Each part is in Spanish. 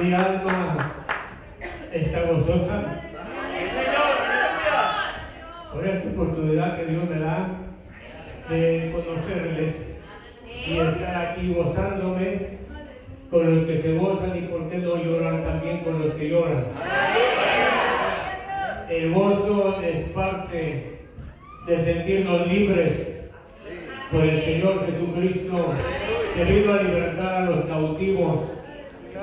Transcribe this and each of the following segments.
Mi alma está gozosa. Por esta oportunidad que Dios me da de conocerles y estar aquí gozándome con los que se gozan y por qué no llorar también con los que lloran. El gozo es parte de sentirnos libres por el Señor Jesucristo que vino a libertar a los cautivos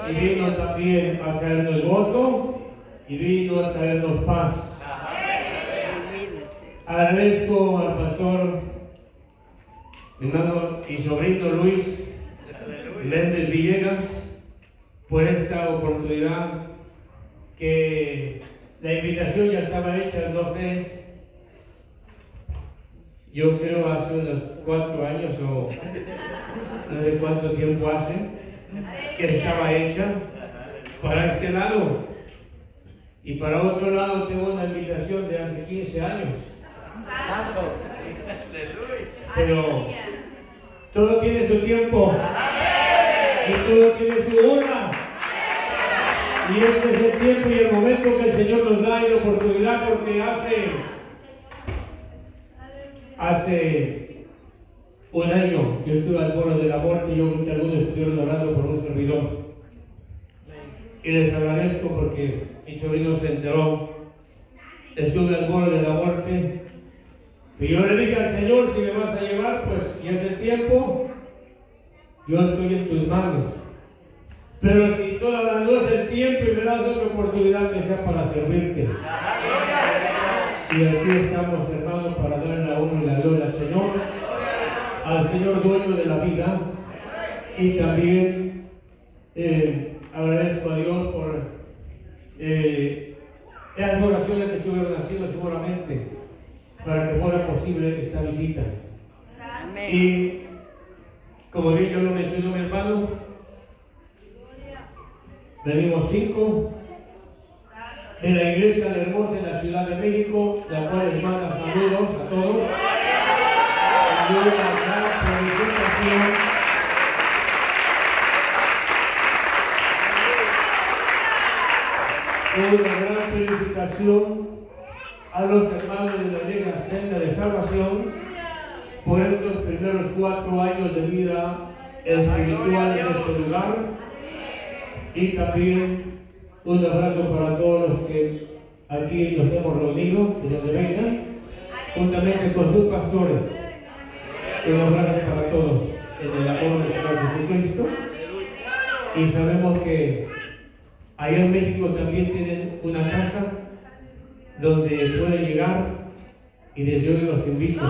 y vino también a traernos gozo y vino a traernos paz. Agradezco al pastor hermano y sobrino Luis Méndez Villegas por esta oportunidad que la invitación ya estaba hecha, no sé, yo creo hace unos cuatro años o no sé cuánto tiempo hace que estaba hecha para este lado. Y para otro lado tengo una invitación de hace 15 años. Pero todo tiene su tiempo y todo tiene su hora. Y este es el tiempo y el momento que el Señor nos da y la oportunidad porque hace, hace un año yo estuve al borde de la muerte y yo que algunos estuvieron orando por un servidor. Y les agradezco porque mi sobrino se enteró. Estuve al borde de la muerte. Y yo le dije al Señor, si me vas a llevar, pues ya es tiempo. Yo estoy en tus manos. Pero si todavía no es el tiempo y me das otra oportunidad que sea para servirte. Y aquí estamos, hermanos, para la honra y la gloria al Señor, al Señor dueño de la vida. Y también eh, agradezco a Dios por eh, esas oraciones que estuvieron haciendo seguramente para que fuera posible esta visita. Y como bien yo lo mencionó mi hermano, venimos cinco de la iglesia de Hermosa en la Ciudad de México, la cual les manda saludos a todos. Una gran felicitación a los hermanos de la Iglesia Senda de Salvación por estos primeros cuatro años de vida espiritual en este lugar. Y también un abrazo para todos los que aquí nos hemos reunido, de donde vengan, juntamente con sus pastores. Un abrazo para todos en el amor del Señor Jesucristo. Y sabemos que allá en México también tienen una casa donde pueden llegar y desde hoy los invito.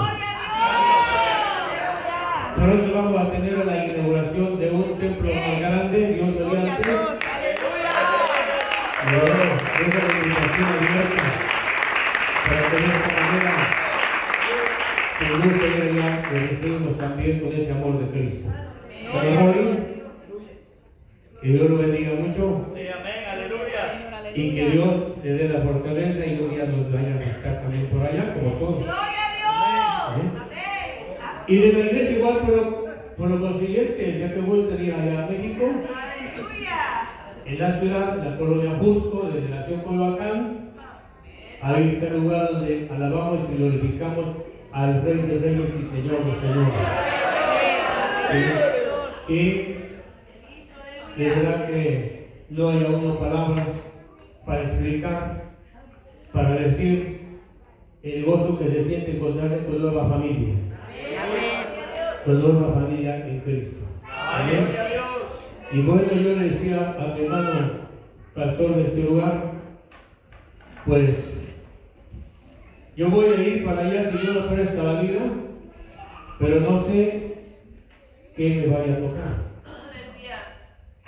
Pronto vamos a tener la inauguración de un templo más grande, Dios mediante. Es la invitación abierta para que de esta manera el grupo de allá que recibimos también con ese amor de Cristo. Pero hoy, que Dios lo bendiga mucho Sí, amén, aleluya. y que Dios le dé la fortaleza y un día nos vaya a buscar también por allá, como todos. Amén. Y de la iglesia igual, pero por lo consiguiente, ya que voy tenía allá a México, en la ciudad, en la colonia Jusco, de la nación Coyoacán, ahí está el lugar donde alabamos y glorificamos al Rey de Reyes y Señor de Señores. Y, y de verdad que no hay aún palabras para explicar, para decir el gozo que se siente encontrarse con nueva familia, con nueva familia en Cristo. Amén. Y bueno, yo le decía a mi hermano pastor de este lugar, pues yo voy a ir para allá si Dios me presta la vida, pero no sé qué me vaya a tocar.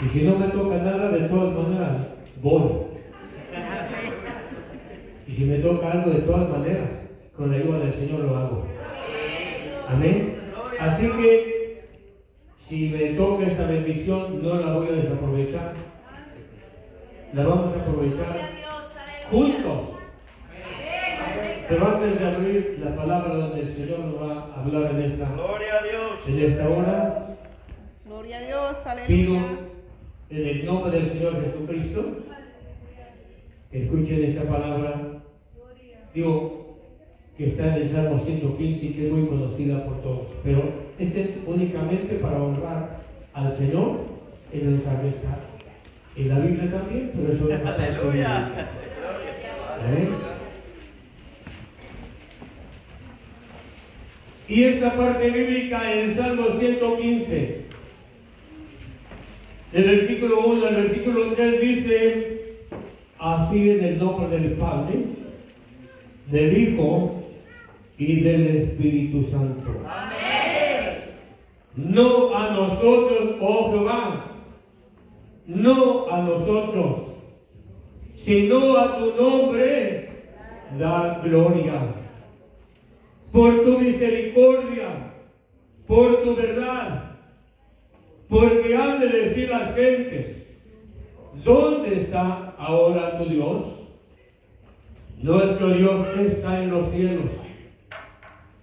Y si no me toca nada, de todas maneras, voy. Y si me toca algo, de todas maneras, con la ayuda del Señor lo hago. Amén. Así que, si me toca esta bendición, no la voy a desaprovechar. La vamos a aprovechar juntos. Pero antes de abrir la palabra donde el Señor nos va a hablar en esta, Gloria a Dios. en esta hora, Gloria a Dios, Pido en el nombre del Señor Jesucristo, escuchen esta palabra. Digo que está en el Salmo 115 y que es muy conocida por todos, pero este es únicamente para honrar al Señor en el salmista. En la Biblia también, pero eso es Aleluya. ¿Eh? Y esta parte bíblica en Salmo 115, del versículo 1 al versículo 3 dice, así en el nombre del Padre, del Hijo y del Espíritu Santo. No a nosotros, oh Jehová, no a nosotros, sino a tu nombre da gloria. Por tu misericordia, por tu verdad, porque han de decir las gentes, ¿dónde está ahora tu Dios? Nuestro Dios está en los cielos.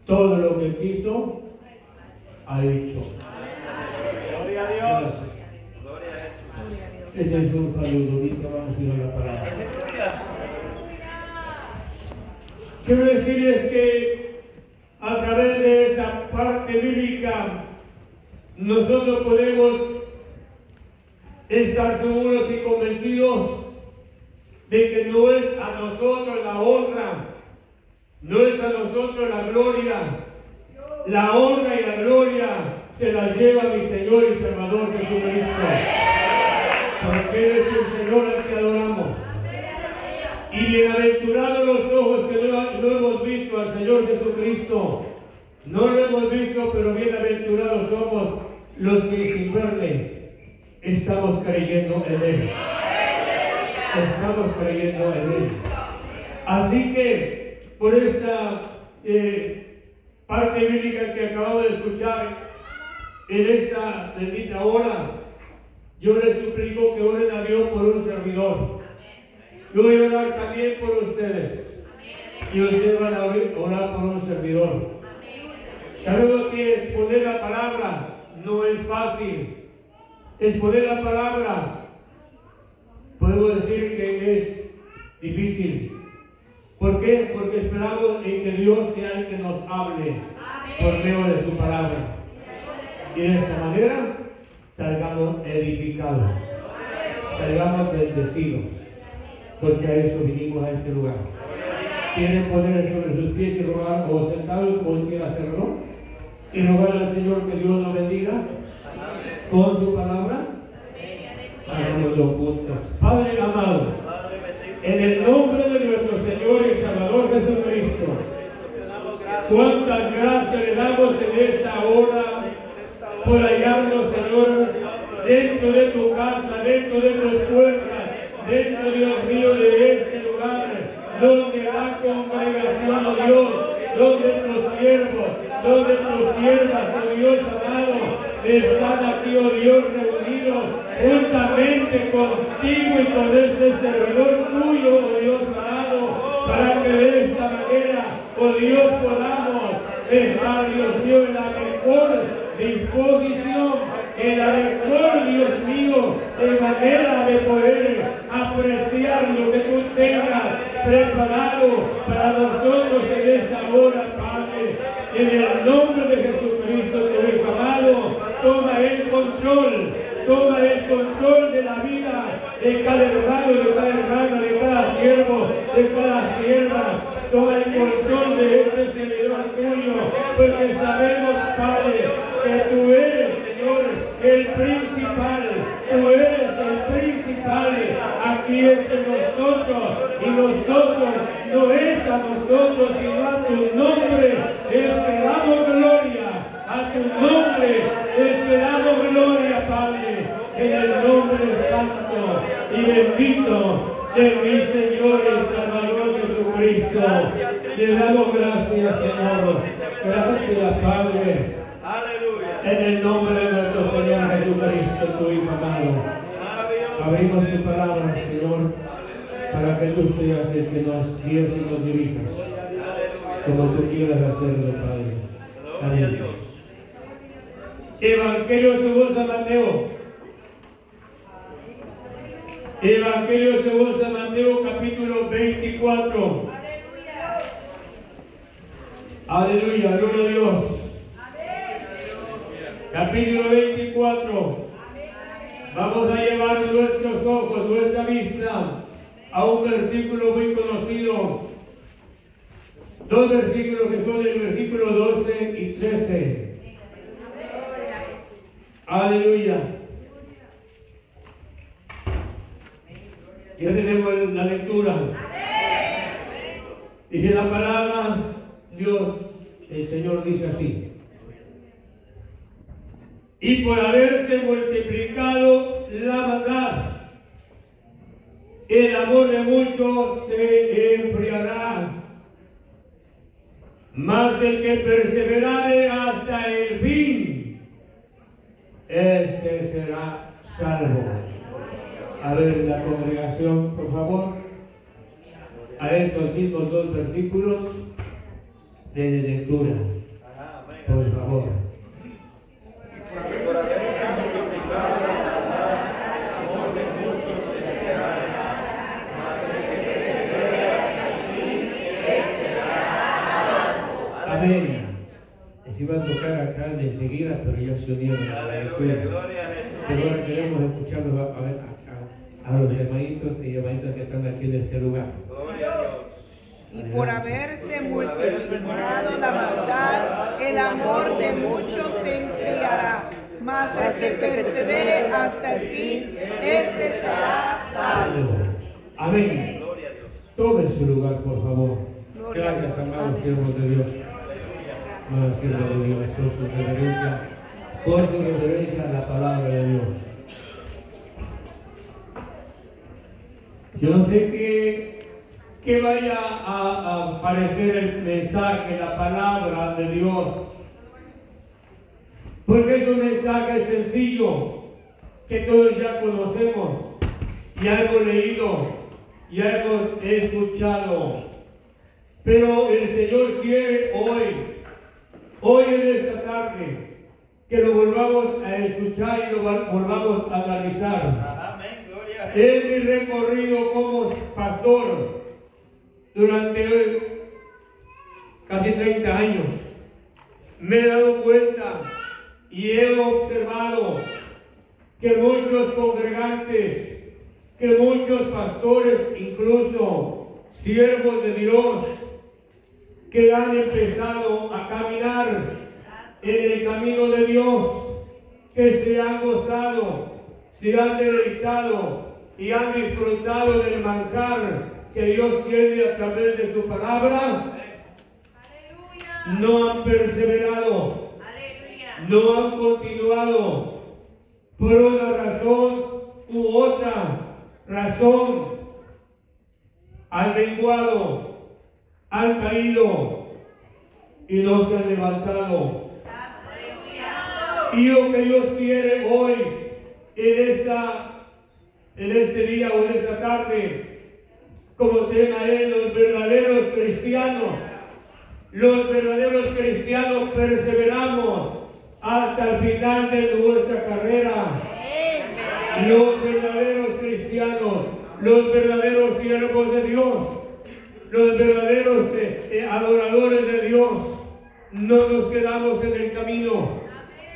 Todo lo que quiso, ha hecho. Gloria a Dios. Gloria a Jesús. Este es un saludo, ahorita vamos a ir a la palabra. Quiero decirles que a través de esta parte bíblica nosotros podemos estar seguros y convencidos de que no es a nosotros la honra, no es a nosotros la gloria. La honra y la gloria se la lleva mi Señor y Salvador Jesucristo. Porque Él es el Señor al que adoramos. Y bienaventurados los ojos que no, hemos visto al Señor Jesucristo. No lo hemos visto, pero bienaventurados somos los que sin verle estamos creyendo en Él. Estamos creyendo en Él. Así que por esta eh, parte bíblica que acabamos de escuchar en esta bendita hora, yo les suplico que oren a Dios por un servidor. Yo voy a orar también por ustedes. Y ustedes van a orar por un servidor. Sabemos que exponer la palabra no es fácil. Exponer la palabra, podemos decir que es difícil. ¿Por qué? Porque esperamos en que Dios sea el que nos hable por medio de su palabra. Y de esta manera salgamos edificados, salgamos bendecidos, porque a eso vinimos a este lugar. Quieren poner sobre sus pies y rogar o sentados como quiera hacerlo y rogar al Señor que Dios nos bendiga con su palabra. Hagámoslo juntos. Padre amado. En el nombre de nuestro Señor y Salvador Jesucristo, cuántas gracias le damos en esta hora por hallarnos, Señor, dentro de tu casa, dentro de tus puertas, dentro, Dios mío, de este lugar, donde la congregación, oh Dios, donde tus siervos, donde tus siervas, oh Dios amado, están aquí, oh Dios, juntamente contigo y con este servidor tuyo, oh Dios amado, para que de esta manera, oh Dios, podamos estar, Dios mío, en la mejor disposición, en la mejor, Dios mío, de manera de poder apreciar lo que tú tengas preparado para nosotros en esta hora, Padre. En el nombre de Jesucristo, tu Hijo amado, toma el control, toma el control de la vida de cada hermano, de cada hermana, de cada siervo, de cada sierva. Toma el control de este servidor tuyo, porque sabemos, Padre, que tú eres, Señor, el principal, tú eres el principal. Aquí entre nosotros, y nosotros no es a nosotros, sino a tu nombre, esperamos gloria, a tu nombre, y bendito de mi Señor y Salvador Jesucristo. Te damos gracias, Señor. Gracias, Padre. Aleluya. En el nombre de nuestro Señor Jesucristo, tu Hijo amado. Abrimos tu palabra, Señor, para que tú seas el que nos guíes y nos dirijas, como tú quieras hacerlo, Padre. Amén. Evangelio según San Mateo. Evangelio según San Mateo capítulo 24. Aleluya, gloria a Dios. Capítulo 24. Vamos a llevar nuestros ojos, nuestra vista a un versículo muy conocido. Dos versículos que son el versículo 12 y 13. Aleluya. Ya tenemos la lectura. Dice la palabra, Dios, el Señor dice así. Y por haberse multiplicado la maldad, el amor de muchos se enfriará. Mas el que perseverare hasta el fin, este será salvo. A ver la congregación, por favor, a estos mismos dos versículos de lectura, por favor. Amén. Les iba a tocar acá de enseguida, pero ya se unieron a la lectura. Pero ahora queremos escucharlos a, ver, a- los hermanitos y hermanitas que están aquí en este lugar. Gloria a Dios. Y por haberse multiplicado la maldad, el amor de muchos se enfriará. Mas el que persevere hasta el fin, este será salvo. Amén. Gloria a Dios. Tomen su lugar, por favor. Gloria a Gracias, amados siervos de Dios. Amados siervos de Dios, con su reverencia, su reverencia a la palabra de Dios. Yo no sé que, que vaya a, a parecer el mensaje, la palabra de Dios. Porque es un mensaje sencillo que todos ya conocemos, ya hemos leído, ya hemos escuchado. Pero el Señor quiere hoy, hoy en esta tarde, que lo volvamos a escuchar y lo vol- volvamos a analizar. En mi recorrido como pastor durante casi 30 años, me he dado cuenta y he observado que muchos congregantes, que muchos pastores, incluso siervos de Dios, que han empezado a caminar en el camino de Dios, que se han gozado, se han deleitado y han disfrutado del manjar que Dios tiene a través de su palabra, no han perseverado, no han continuado. Por una razón u otra razón, han menguado, han caído y no se han levantado. Y lo que Dios quiere hoy, en, esta, en este día o en esta tarde, como tema es los verdaderos cristianos. Los verdaderos cristianos perseveramos hasta el final de nuestra carrera. Los verdaderos cristianos, los verdaderos siervos de Dios, los verdaderos eh, eh, adoradores de Dios, no nos quedamos en el camino.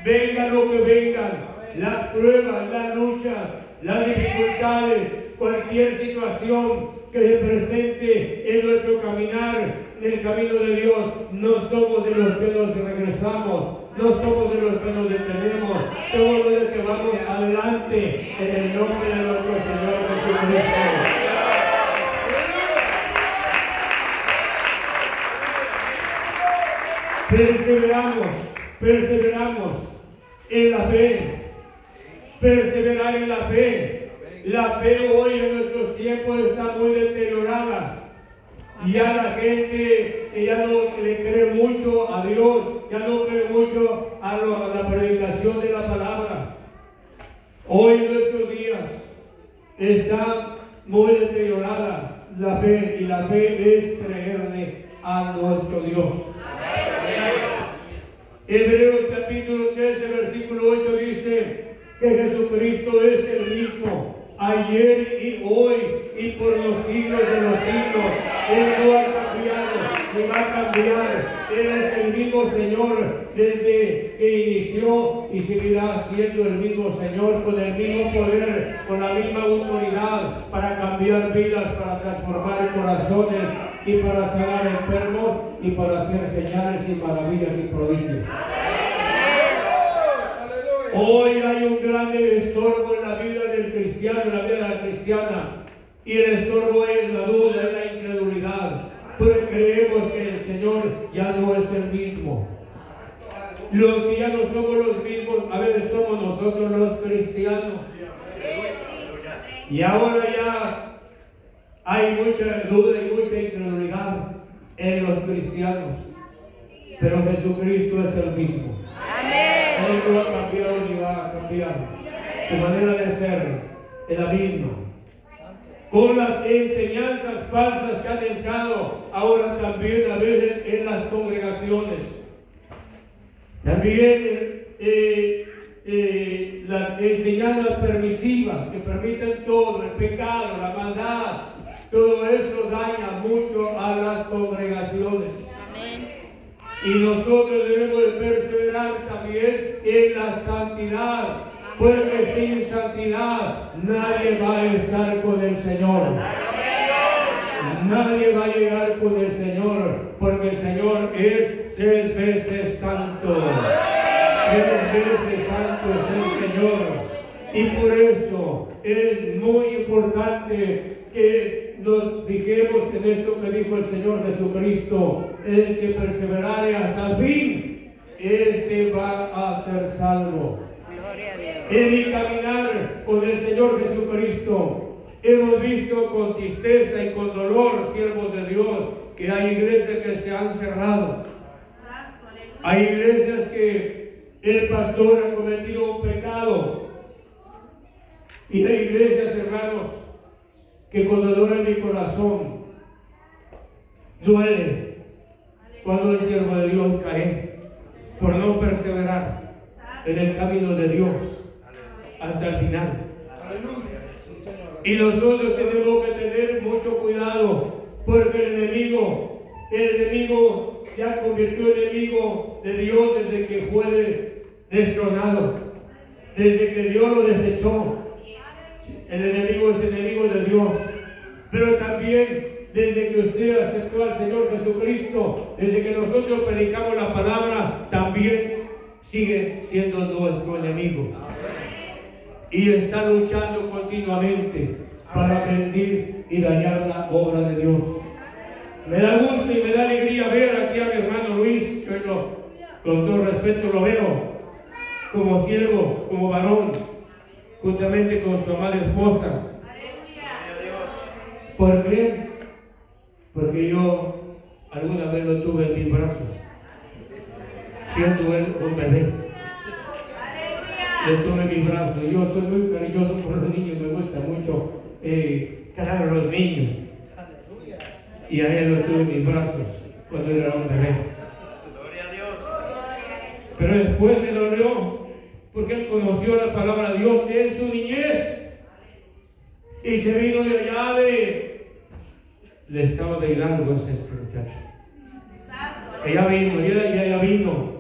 Venga lo que vengan, las pruebas, las luchas, las dificultades, cualquier situación que se presente en nuestro caminar, en el camino de Dios, no somos de los que nos regresamos, no somos de los que nos detenemos, somos de los que vamos adelante en el nombre de nuestro Señor Jesucristo. Perseveramos, perseveramos en la fe, perseverar en la fe. La fe hoy en nuestros tiempos está muy deteriorada. Y ya la gente que ya no le cree mucho a Dios, ya no cree mucho a, lo- a la predicación de la palabra. Hoy en nuestros días está muy deteriorada la fe y la fe es creerle a nuestro Dios. Hebreos capítulo 13, versículo que Jesucristo es el mismo, ayer y hoy y por los siglos de los siglos. Él no ha cambiado, ni va a cambiar. Él es el mismo Señor desde que inició y seguirá siendo el mismo Señor con el mismo poder, con la misma autoridad para cambiar vidas, para transformar corazones y para sanar enfermos y para hacer señales y maravillas y prodigios. Hoy hay un grande estorbo en la vida del cristiano, en la vida de la cristiana. Y el estorbo es la duda, es la incredulidad. Pues creemos que el Señor ya no es el mismo. Los que ya no somos los mismos, a veces somos nosotros los cristianos. Y ahora ya hay mucha duda y mucha incredulidad en los cristianos. Pero Jesucristo es el mismo. Él Su manera de ser es la misma. Con las enseñanzas falsas que han entrado ahora también a veces en las congregaciones. También eh, eh, las enseñanzas permisivas que permiten todo, el pecado, la maldad, todo eso daña mucho a las congregaciones. Y nosotros debemos de perseverar también en la santidad, porque sin santidad nadie va a estar con el Señor. Nadie va a llegar con el Señor, porque el Señor es tres veces santo. Tres veces santo es el Señor. Y por eso es muy importante que nos fijemos en esto que dijo el Señor Jesucristo, el que perseverare hasta el fin, este va a ser salvo. En mi caminar con el Señor Jesucristo, hemos visto con tristeza y con dolor, siervos de Dios, que hay iglesias que se han cerrado. Hay iglesias que el pastor ha cometido un pecado. Y hay iglesias, hermanos, que cuando duele mi corazón, duele cuando el siervo de Dios cae por no perseverar en el camino de Dios hasta el final. Y nosotros tenemos que tener mucho cuidado porque el enemigo, el enemigo se ha convertido en enemigo de Dios desde que fue destronado, desde que Dios lo desechó. El enemigo es enemigo de Dios. Pero también desde que usted aceptó al Señor Jesucristo, desde que nosotros predicamos la palabra, también sigue siendo nuestro enemigo. Y está luchando continuamente para rendir y dañar la obra de Dios. Me da gusto y me da alegría ver aquí a mi hermano Luis, con todo respeto lo veo como siervo, como varón, juntamente con su amada esposa. ¿Por qué? Porque yo alguna vez lo tuve en mis brazos, siendo él un bebé. Lo tuve en mis brazos. Yo soy muy cariñoso por los niños, me gusta mucho eh, a los niños. Y a él lo tuve en mis brazos cuando era un bebé. Pero después me dolió porque él conoció la palabra de Dios en su niñez. Y se vino de allá de le estaba de Hidalgo ese muchacho. Ella vino ella ya vino.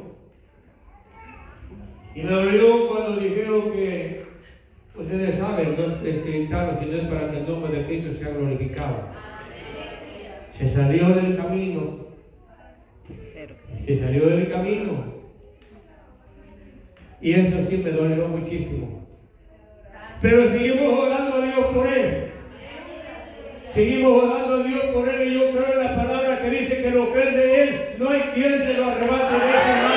Y me dolió cuando dijeron que ustedes saben no es cristiano sino es para que el nombre de Cristo sea glorificado. Se salió del camino. Se salió del camino y eso sí me dolió muchísimo. Pero seguimos orando a Dios por él. Seguimos orando a Dios por él y yo creo en la palabra que dice que lo que es de él, no hay quien se lo arrebate de esa mano.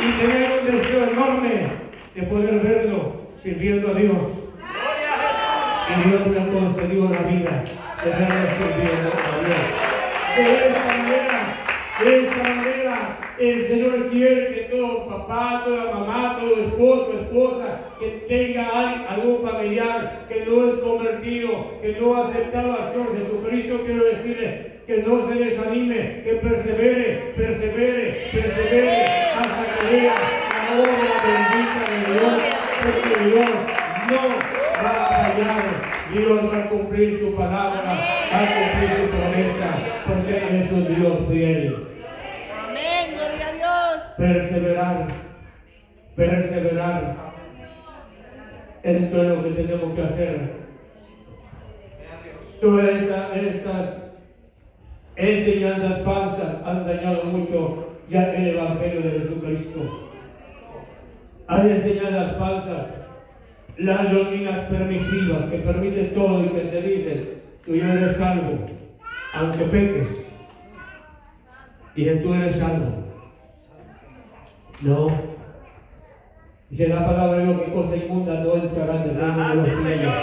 Y tener un deseo enorme de poder verlo sirviendo a Dios. Y Dios me ha concedido la vida de verlo sirviendo a Dios. De esta manera, de esta manera, el Señor quiere que todo papá, toda mamá, todo esposo, esposa, que tenga algún familiar que no es convertido, que no ha aceptado al Señor Jesucristo, quiero decirle que no se desanime, que persevere, persevere, persevere hasta que vea la obra bendita de Dios, porque Dios no va a fallar, Dios va a cumplir su palabra, va a cumplir su Dios fiel. Amén, gloria a Dios. Perseverar, perseverar. Esto es lo que tenemos que hacer. Todas esta- estas enseñanzas falsas han dañado mucho ya el Evangelio de Jesucristo. Hay enseñanzas falsas, las doctrinas permisivas que permiten todo y que te dicen, tú ya eres salvo, aunque peques. Dicen, tú eres salvo. No. Dice la palabra de Dios que cosa inmunda no entrará en el reino de los cielos.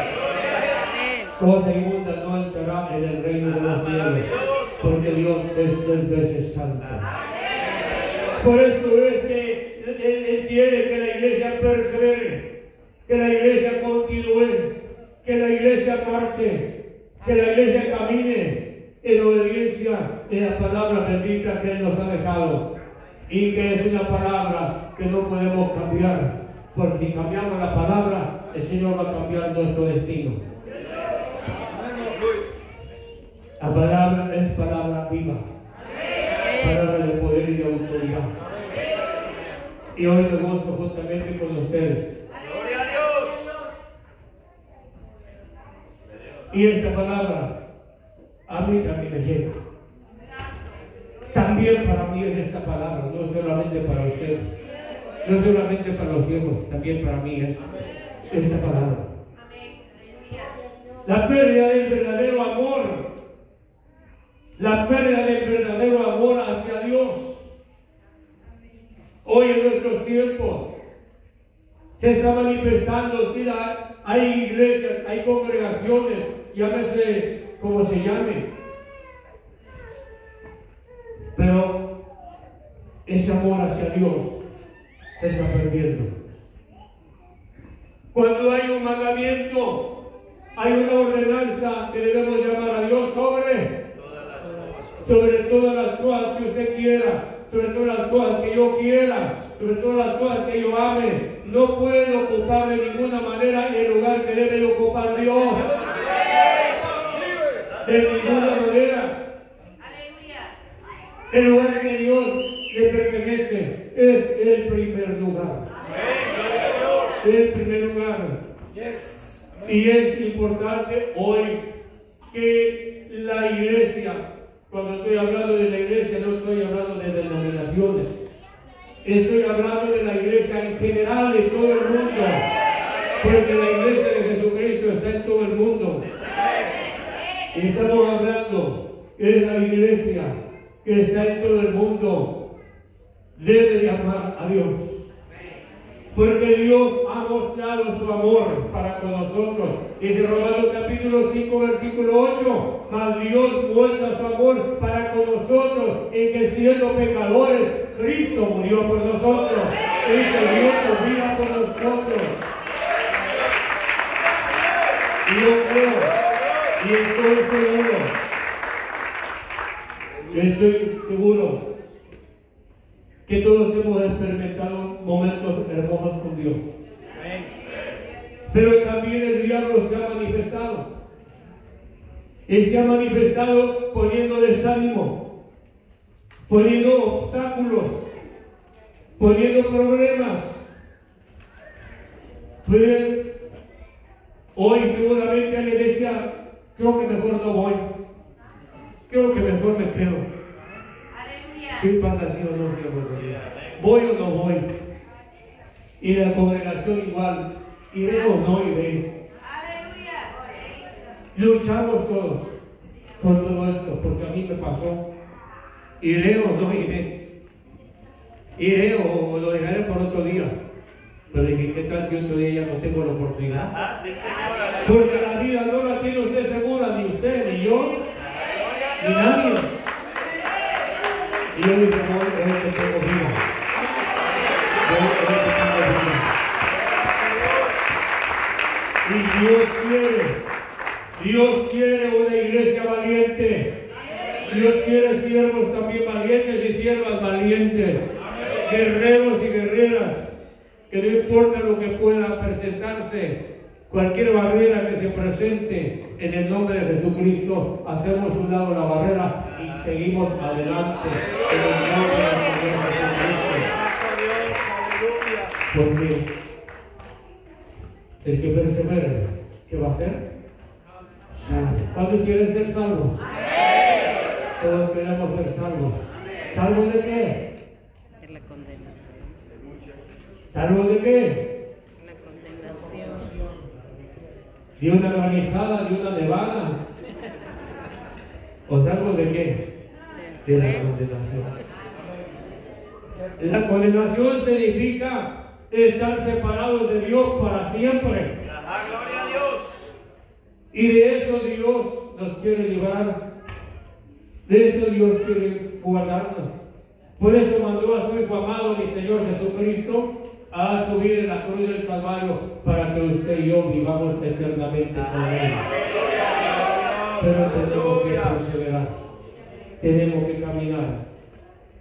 Cosa inmunda no entrará en el reino de los cielos. Porque Dios es tres veces santo. Por esto es que Él, Él quiere que la iglesia persevere, que la iglesia continúe, que la iglesia marche, que la iglesia camine en obediencia de la palabra bendita que Él nos ha dejado y que es una palabra que no podemos cambiar. Porque si cambiamos la palabra, el Señor va a cambiar nuestro destino. La palabra es palabra viva, palabra de poder y de autoridad. Y hoy me gozo justamente con ustedes. Gloria a Dios. Y esta palabra a mí también me llega. También para mí es esta palabra, no solamente para ustedes, no solamente para los ciegos, también para mí es esta palabra. La pérdida del verdadero amor, la pérdida del verdadero amor hacia Dios. Hoy en nuestros tiempos se está manifestando, hay iglesias, hay congregaciones, llámese como se llame. Pero ese amor hacia Dios está perdiendo. Cuando hay un mandamiento, hay una ordenanza que debemos llamar a Dios sobre sobre todas las cosas que usted quiera, sobre todas las cosas que yo quiera, sobre todas las cosas que yo ame. No puede ocupar de ninguna manera el lugar que debe de ocupar Dios. De ninguna manera. El lugar que Dios le pertenece es el primer lugar. Amén. El primer lugar. Y es importante hoy que la iglesia, cuando estoy hablando de la iglesia, no estoy hablando de denominaciones. Estoy hablando de la iglesia en general, de todo el mundo. Porque la iglesia de Jesucristo está en todo el mundo. Estamos hablando de la iglesia que está en todo el mundo. Debe de amar a Dios. Porque Dios ha mostrado su amor para con nosotros. Dice Romanos capítulo 5, versículo 8. Mas Dios muestra su amor para con nosotros en que siendo pecadores, Cristo murió por nosotros. Cristo dio su vida por nosotros. Y yo creo, estoy seguro, estoy seguro que todos hemos experimentado momentos hermosos con Dios. Pero también el diablo se ha manifestado. Él se ha manifestado poniendo desánimo, poniendo obstáculos, poniendo problemas. Pues, hoy seguramente a la iglesia creo que mejor no voy. Creo que mejor me quedo. ¿Qué pasa si o no? ¿Voy o no voy? Y la congregación igual, iré o no iré. Luchamos todos con todo esto, porque a mí me pasó. Iré o no iré. Iré o lo dejaré por otro día. Pero dije, ¿qué tal si otro día ya no tengo la oportunidad? Ah, sí. Porque la vida no la tiene usted segura, ni usted, ni yo, ni nadie. Y yo dije, no, hoy que tengo vida. Y Dios quiere, Dios quiere una iglesia valiente. Dios quiere siervos también valientes y siervas valientes. Guerreros y guerreras. Que no importa lo que pueda presentarse, Cualquier barrera que se presente en el nombre de Jesucristo, hacemos un lado la barrera y seguimos adelante en el nombre Señor Jesucristo. Porque el que persevera, ¿qué va a hacer? ¿Cuántos quieren ser salvos? Todos queremos ser salvos. ¿Salvos de qué? De la condenación. ¿Salvos de qué? La condenación. ¿De una granizada, de una nevada? ¿O salvos de qué? De la condenación. La condenación significa estar separados de Dios para siempre. gloria a Dios. Y de eso Dios nos quiere librar. De eso Dios quiere guardarnos. Por eso mandó a su Hijo amado, mi Señor Jesucristo, a subir en la cruz del Calvario para que usted y yo vivamos eternamente con Él. Pero tenemos que perseverar. Tenemos que caminar.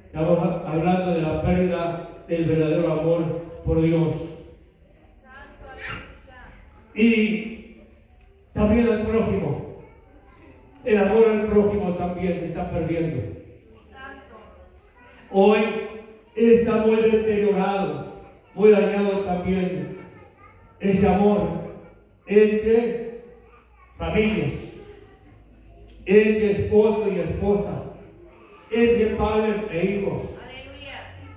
Estamos hablando de la pérdida del verdadero amor por Dios. Y también al prójimo. El amor al prójimo también se está perdiendo. Hoy está muy muy dañado también ese amor entre familias, entre esposo y esposa, entre padres e hijos,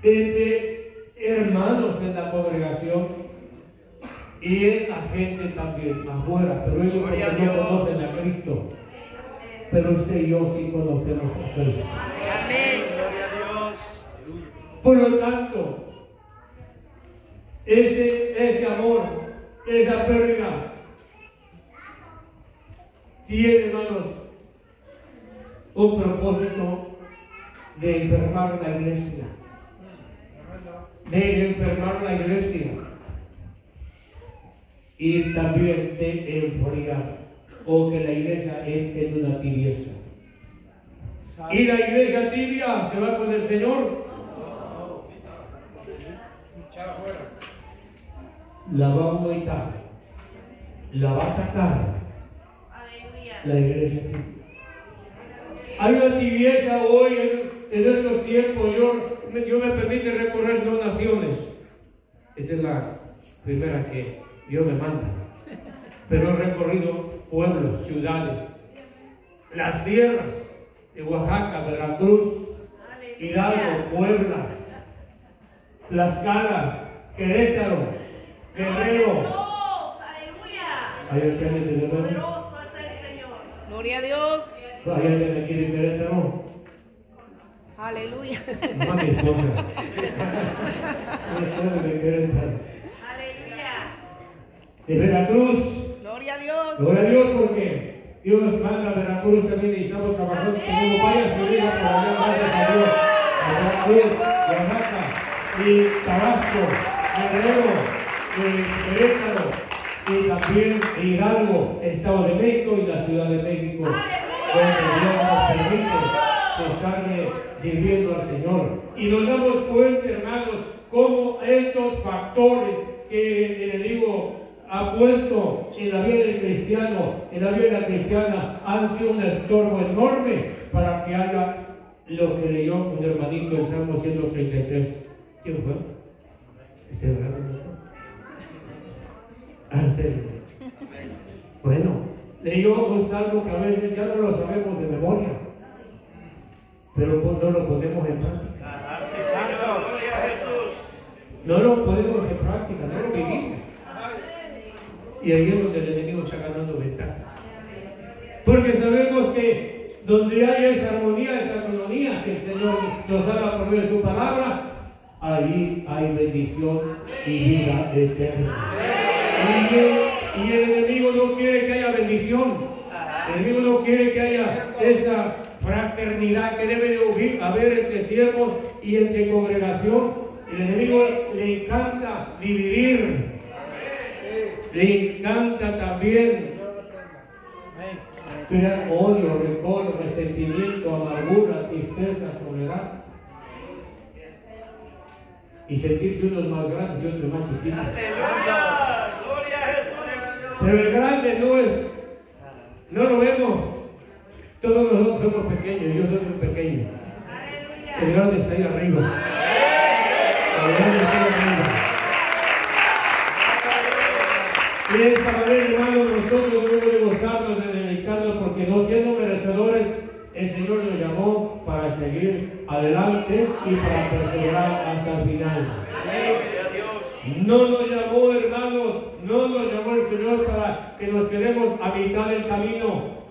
entre hermanos en la congregación y la gente también afuera, pero ellos no conocen a Cristo. Pero usted y yo sí conocemos a Cristo. Amén. Gloria a Dios. Por lo tanto, ese, ese amor, esa pérdida, tiene, hermanos, un propósito de enfermar la iglesia. De enfermar la iglesia. Y también de enfriar. O que la iglesia entre en una tibieza. ¿Y la iglesia tibia se va con el Señor? La va a aumentar. La va a sacar. La iglesia. Hay una tibieza hoy en, estos tiempos. Yo, Dios me permite recorrer dos naciones. Esta es la primera que Dios me manda. Pero he recorrido pueblos, ciudades, las tierras de Oaxaca, Veracruz, Hidalgo, Puebla, Tlaxcala, Querétaro, Guerrero. ¿Hay alguien de Guerrero? Gloria a Dios. ¿Hay alguien aquí de Querétaro? Aleluya. No, mi esposa. Soy de Veracruz. Gloria a Dios. Gloria a Dios porque Dios nos manda a Veracruz también y estamos trabajando. Tenemos varias ciudades por allá, gracias a Dios. A Veracruz, Oaxaca y Tabasco, Guerrero, eh, Querétaro y también Hidalgo, Estado de México y la Ciudad de México. Donde Dios nos permite estarle sirviendo al Señor. Y nos damos cuenta, hermanos, cómo estos factores que el enemigo ha puesto en la vida del cristiano, en la vida de la cristiana, han sido un estorbo enorme para que haya lo que leyó un hermanito en Salmo 133. ¿Quién fue? Este hermano. Antes. Bueno, leyó un salmo que a veces ya no lo sabemos de memoria, pero pues no lo ponemos en práctica. No lo ponemos en práctica, no lo vivimos. Y ahí es donde el enemigo está ganando ventaja. Porque sabemos que donde hay esa armonía, esa armonía que el Señor nos habla por medio de su palabra, ahí hay bendición y vida eterna. Y el, y el enemigo no quiere que haya bendición. El enemigo no quiere que haya esa fraternidad que debe de haber entre siervos y entre congregación. El enemigo le encanta dividir. Le encanta también crear odio, rencor, resentimiento, amargura, tristeza, soledad. Y sentirse unos más grandes y otros más chiquitos. Aleluya. Gloria a Jesús. Pero el grande no es, no lo vemos. Todos nosotros somos pequeños, yo soy muy pequeño. El grande está ahí arriba. El grande está ahí arriba. Y de esta manera, hermanos, nosotros debemos de gozarnos, de dedicarnos, porque no siendo merecedores, el Señor nos llamó para seguir adelante y para perseverar hasta el final. No nos llamó, hermanos, no nos llamó el Señor para que nos quedemos a mitad del camino.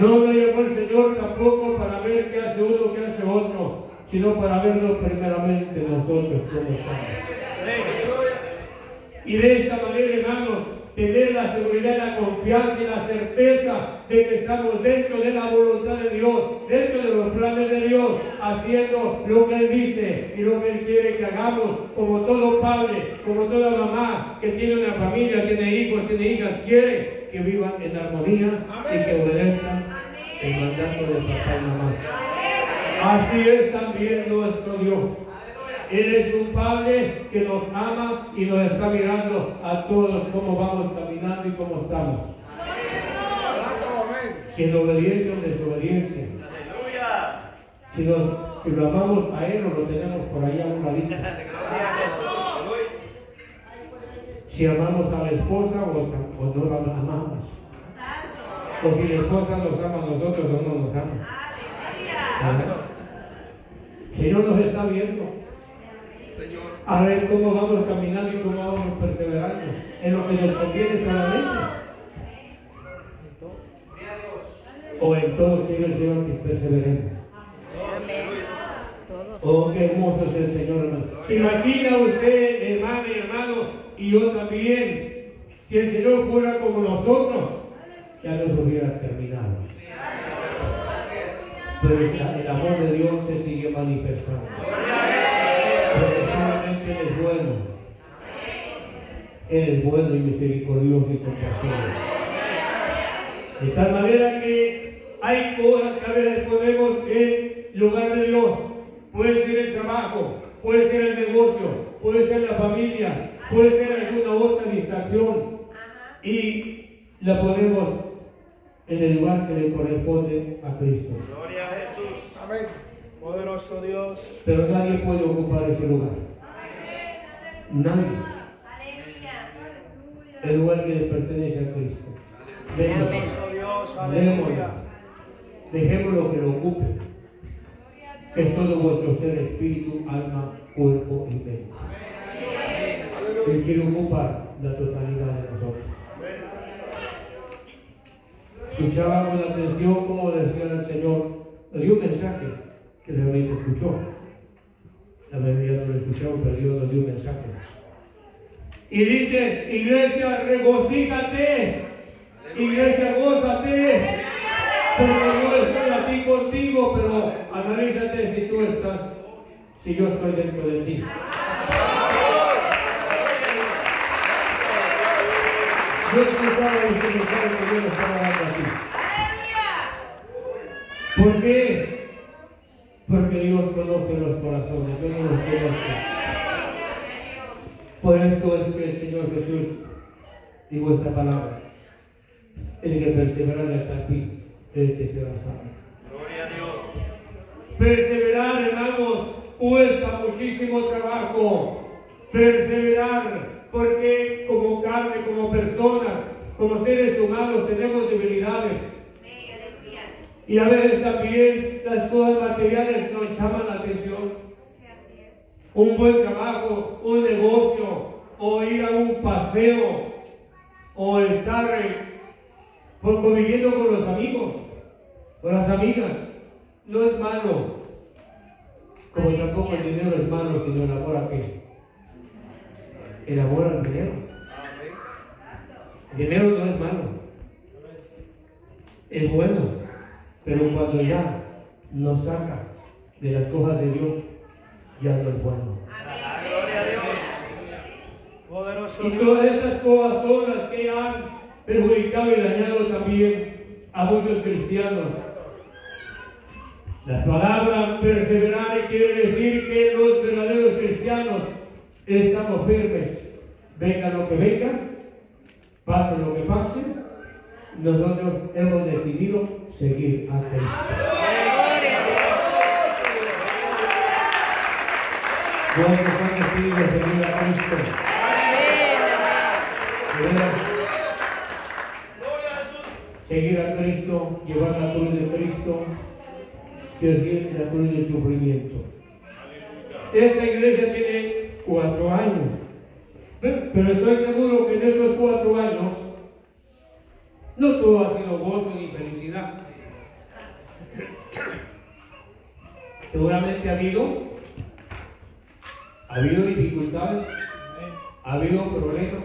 No nos llamó el Señor tampoco para ver qué hace uno, qué hace otro, sino para vernos primeramente nosotros cómo estamos. Y de esta manera, hermanos, tener la seguridad, la confianza y la certeza de que estamos dentro de la voluntad de Dios, dentro de los planes de Dios, haciendo lo que Él dice y lo que Él quiere que hagamos, como todo padre, como toda mamá que tiene una familia, tiene hijos, tiene hijas, quiere que vivan en armonía y que obedezcan el mandato de papá y mamá. Así es también nuestro Dios. Él es un Padre que nos ama y nos está mirando a todos cómo vamos caminando y cómo estamos. Si en obediencia o desobediencia. Si, nos- si lo amamos a Él o lo tenemos por ahí a un ladito. Si amamos a la esposa o, o no la amamos. O si la esposa nos ama a nosotros o no nos ama. Si no nos está viendo a ver cómo vamos caminando y cómo vamos perseverando en lo que nos conviene solamente. O en todo quiere el Señor que perseveremos. Oh, qué hermoso es el Señor, hermano. ¿Se imagina usted, hermano y hermano, y yo también, si el Señor fuera como nosotros, ya nos hubiera terminado. Pero el el amor de Dios se sigue manifestando. Solamente Él es bueno. Él es bueno y misericordioso y compasivo. De tal manera que hay cosas que a veces ponemos en lugar de Dios. Puede ser el trabajo, puede ser el negocio, puede ser la familia, puede ser alguna otra distracción. Y la ponemos en el lugar que le corresponde a Cristo. Gloria a Jesús. Amén. Poderoso Dios. Pero nadie puede ocupar ese lugar. Nadie. El lugar que le pertenece a Cristo. Démoslo. Dejémoslo que lo ocupe. Es todo vuestro ser, espíritu, alma, cuerpo y mente. Él quiere ocupar la totalidad de nosotros. Escuchaba con atención como decía el Señor, le dio un mensaje que realmente escuchó. La mayoría no lo escuchó, pero Dios nos dio un mensaje. Y dice, iglesia, regocíjate. Iglesia, gózate. Porque yo estoy aquí contigo, pero analízate si tú estás, si yo estoy dentro de ti. Yo escuchaba este mensaje que Dios estaba aquí. ¿Por qué? Porque Dios conoce los corazones, yo no los conozco. Por esto es que el Señor Jesús dijo esta palabra. El que perseverar hasta el fin, este será salvo. Gloria a Dios. Perseverar, hermanos, cuesta muchísimo trabajo. Perseverar, porque como carne, como personas, como seres humanos, tenemos debilidades. Y a veces también las cosas materiales nos llaman la atención. Un buen trabajo, un negocio, o ir a un paseo, o estar eh, por conviviendo con los amigos, con las amigas. No es malo. Como tampoco el dinero es malo, sino el amor a qué? El amor al dinero. El dinero no es malo. Es bueno. Pero cuando ya nos saca de las cosas de Dios, ya no es bueno. Gloria a Dios. Poderoso Y todas estas cosas son las que han perjudicado y dañado también a muchos cristianos. La palabra perseverar quiere decir que los verdaderos cristianos estamos firmes. Venga lo que venga, pase lo que pase, nosotros hemos decidido seguir a Cristo. Gloria a Dios. ¿Cuántos han decidido seguir a Cristo? Seguir a Cristo, llevar la cruz de Cristo, que es la cruz del sufrimiento. Esta iglesia tiene cuatro años, Pe- pero estoy seguro que en estos cuatro años no todo ha sido gozo ni felicidad. Seguramente ha habido, ha habido dificultades, ha habido problemas,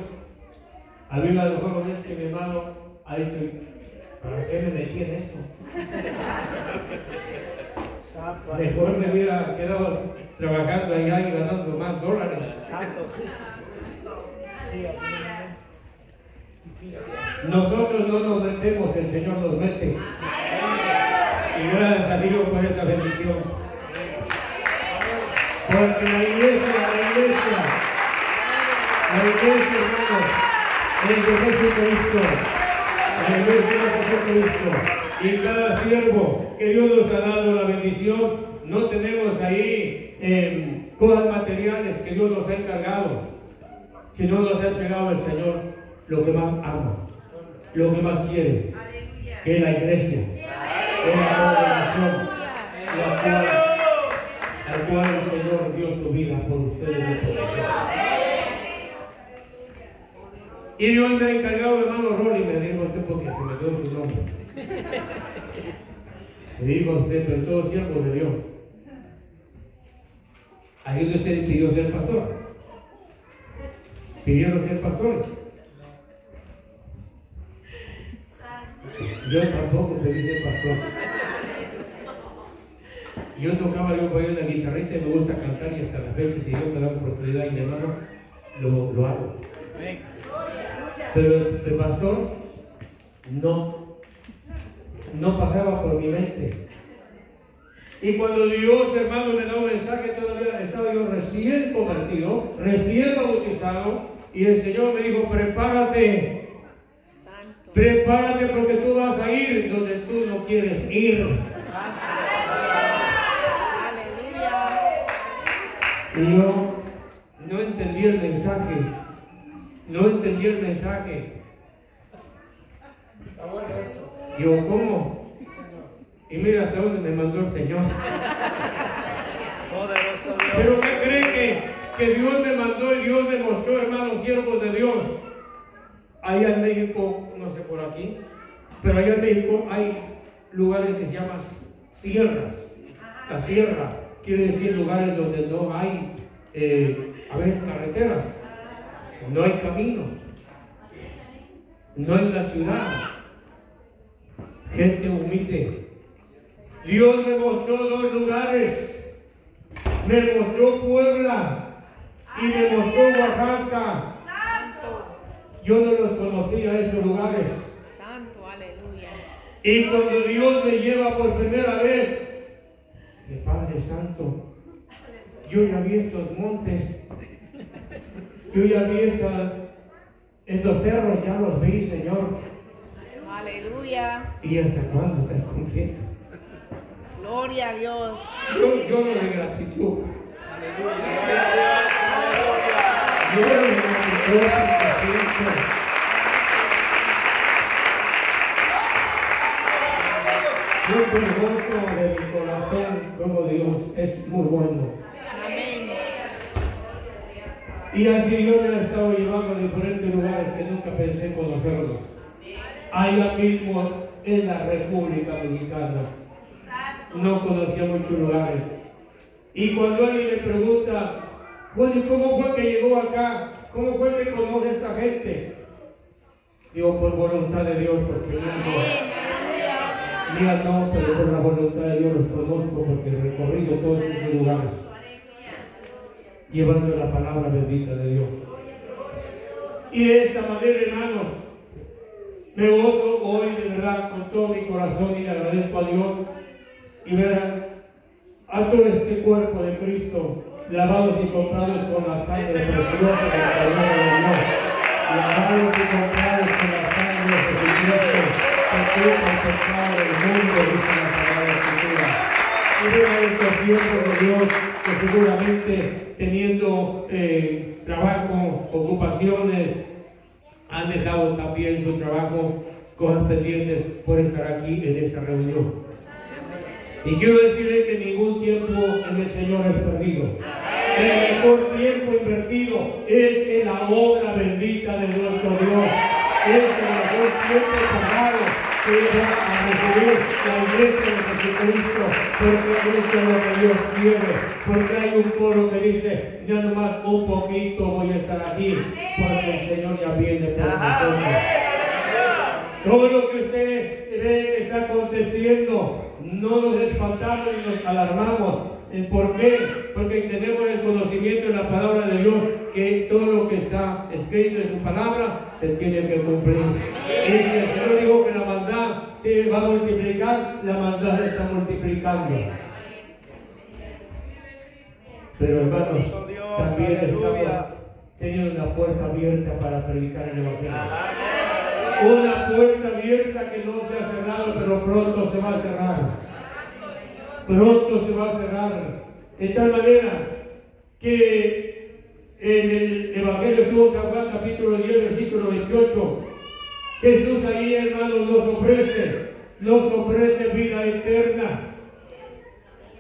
ha habido a lo mejor que mi hermano ha dicho, ¿para qué me metí en esto? Mejor me hubiera quedado trabajando allá y ganando más dólares. Nosotros no nos metemos, el Señor nos mete. Y gracias a Dios por esa bendición. Porque la iglesia, la iglesia, la iglesia, hermanos, es de Jesucristo. La iglesia de Jesucristo. Y cada siervo que Dios nos ha dado la bendición, no tenemos ahí eh, cosas materiales que Dios nos ha encargado, sino nos ha entregado el Señor lo que más ama, lo que más quiere, que es la iglesia, que es la congregación, la al el Señor dio su vida por ustedes y por nosotros. Y Dios me encargado, hermano Rolly, me dijo usted porque se me dio su nombre. Me dijo usted, pero todo siervo de Dios. Ahí donde usted pidió ser pastor. Pidieron ser pastores. Yo tampoco pedí ser pastor. Yo tocaba yo ahí una guitarrita y me gusta cantar y hasta la fecha si Dios me da la oportunidad y mi hermano, lo, lo hago. Pero de pastor, no, no pasaba por mi mente. Y cuando Dios, hermano, me da un mensaje, todavía estaba yo recién convertido, recién bautizado, y el Señor me dijo, prepárate, prepárate porque tú vas a ir donde tú no quieres ir. Aleluya. Yo no entendí el mensaje, no entendí el mensaje. Digo, ¿cómo? Y mira hasta dónde me mandó el Señor. Pero. ¿qué cree que, que Dios me mandó y Dios me mostró, hermanos, siervos de Dios? Allá en México, no sé por aquí, pero allá en México hay lugares que se llaman sierras. La sierra quiere decir lugares donde no hay, eh, a veces, carreteras, no hay caminos, no en la ciudad, gente humilde. Dios me mostró dos lugares me mostró Puebla y me mostró Oaxaca. Yo no los conocía esos lugares. Santo, aleluya. Y cuando Dios me lleva por primera vez, de Padre Santo, yo ya vi estos montes, yo ya vi esta- estos cerros, ya los vi, Señor. Aleluya. ¿Y hasta cuándo estás confiando? Gloria a Dios. Yo, yo no de gratitud. Aleluya. Yo no de gratitud. Yo gozo de mi corazón como Dios es muy bueno. Amén. Y así Dios me ha estado llevando a diferentes lugares que nunca pensé conocerlos. Allá mismo en la República Dominicana. No conocía muchos lugares. Y cuando alguien le pregunta, bueno, ¿y cómo fue que llegó acá? ¿Cómo fue que conoce a esta gente? Digo, por voluntad de Dios, porque no, mía no, pero por la voluntad de Dios los conozco porque he recorrido todos esos lugares llevando la palabra bendita de Dios. Y de esta manera, hermanos, me gozo hoy de verdad con todo mi corazón y le agradezco a Dios y ver a, todo este cuerpo de Cristo lavados y comprados con la sangre preciosa de la palabra de Dios. lavados y comprados con la sangre de Que culpa el mundo, dice la Sagrada Escritura. Y veo estos tiempos de Dios que seguramente teniendo eh, trabajo, ocupaciones, han dejado también su trabajo, cosas pendientes por estar aquí en esta reunión. Y quiero decirle que ningún tiempo en el Señor es perdido. El mejor tiempo invertido es en la obra bendita de nuestro Dios. Es el mejor tiempo pagado que va a recibir la iglesia de Jesucristo, porque eso es lo que Dios quiere, porque hay un coro que dice, ya nomás un poquito voy a estar aquí, porque el Señor ya viene por nosotros. Todo lo que usted ve está aconteciendo, no nos espantamos ni nos alarmamos. ¿Eh, ¿Por qué? Porque tenemos el conocimiento de la palabra de Dios, que todo lo que está escrito en su palabra se tiene que cumplir. Y si el Señor dijo que la maldad se va a multiplicar, la maldad se está multiplicando. Pero hermanos, también estamos teniendo una puerta abierta para predicar el Evangelio. Una puerta abierta que no se ha cerrado, pero pronto se va a cerrar. Pronto se va a cerrar. De tal manera que en el Evangelio de San Juan, capítulo 10, versículo 28, Jesús ahí, hermanos, nos ofrece, nos ofrece vida eterna.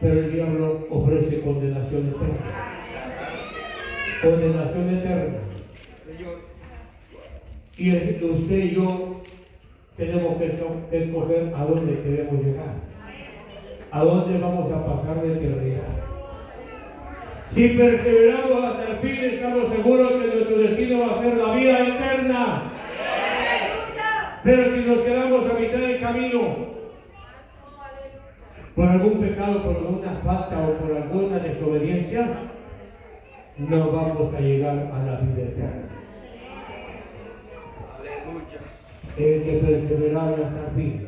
Pero el diablo ofrece condenación eterna. Condenación eterna. Y usted y yo tenemos que escoger a dónde queremos llegar. A dónde vamos a pasar de eternidad. Si perseveramos hasta el fin, estamos seguros que nuestro destino va a ser la vida eterna. Pero si nos quedamos a mitad del camino, por algún pecado, por alguna falta o por alguna desobediencia, no vamos a llegar a la vida eterna. El que perseverar hasta el fin,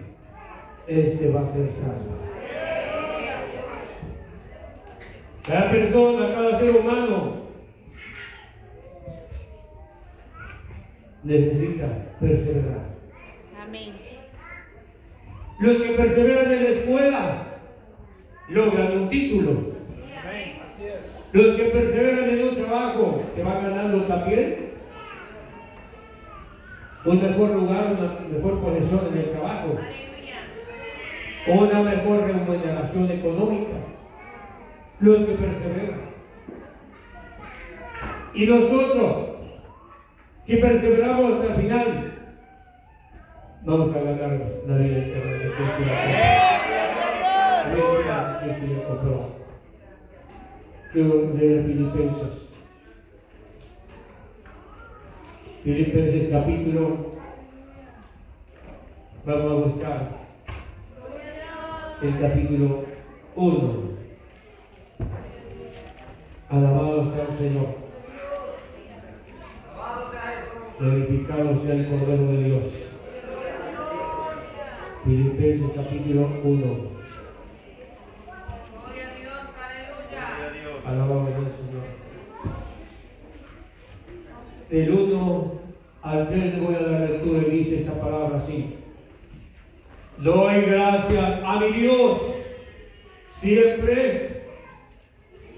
este va a ser salvo. Cada persona, cada ser humano necesita perseverar. Amén. Los que perseveran en la escuela logran un título. Amén. Así es. Los que perseveran en un trabajo se van ganando también un mejor lugar, una mejor posición en el trabajo, una mejor remuneración económica. Los que perseveran. Y nosotros, si perseveramos hasta el final, vamos a ganar la vida eterna Filipenses. Filipenses capítulo. Vamos a buscar el capítulo 1. Alabado sea el Señor. Glorificado sea el Cordero de Dios. Filipenses capítulo 1. Alabado sea el Señor. Del 1 al 3 le voy a dar lectura y dice esta palabra así. Doy gracias a mi Dios siempre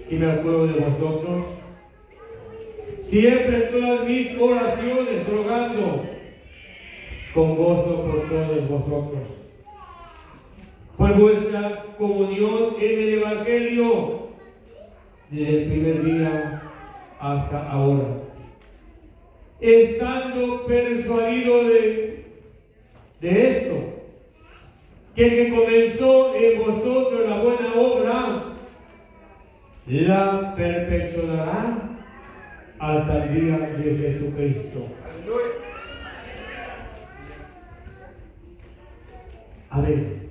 y me acuerdo de vosotros. Siempre en todas mis oraciones rogando con gozo por todos vosotros. Por vuestra comunión en el Evangelio desde el primer día hasta ahora. Estando persuadido de, de esto, que el que comenzó en vosotros la buena obra, la perfeccionará hasta el día de Jesucristo. Amén.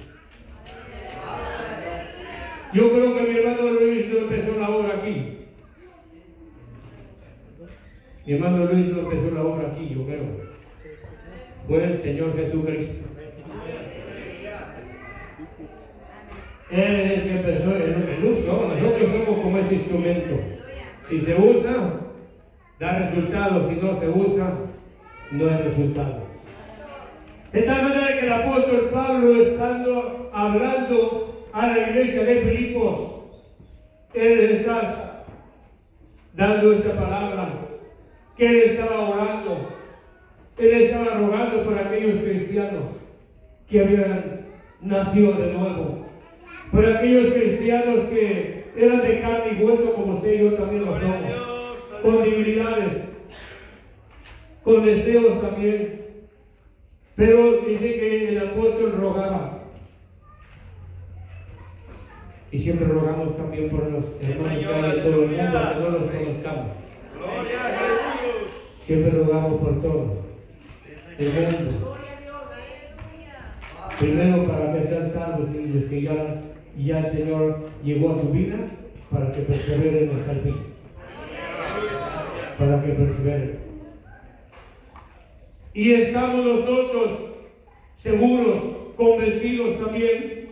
Yo creo que mi hermano Luis no empezó la obra aquí. Mi hermano Luis no empezó la obra aquí, yo creo. Fue el Señor Jesucristo. Él es el que empezó el, Nosotros somos como este instrumento. Si se usa, da resultados. Si no se usa, no hay resultado. De tal manera que el apóstol Pablo, estando hablando a la iglesia de Filipos, él está dando esta palabra, que él estaba orando, él estaba rogando por aquellos cristianos que habían nacido de nuevo, por aquellos cristianos que eran de carne y hueso como usted y yo también lo somos, con debilidades, con deseos también. Pero dice que el apóstol rogaba. Y siempre rogamos también por los hermanos que hay en todo el mundo, que no los conozcamos. Gloria a Jesús. Siempre rogamos por todos. El mundo. Primero para que sean salvos y los que ya, ya el Señor llegó a su vida, para que perseveren hasta el fin. Para que perseveren. Y estamos nosotros seguros, convencidos también,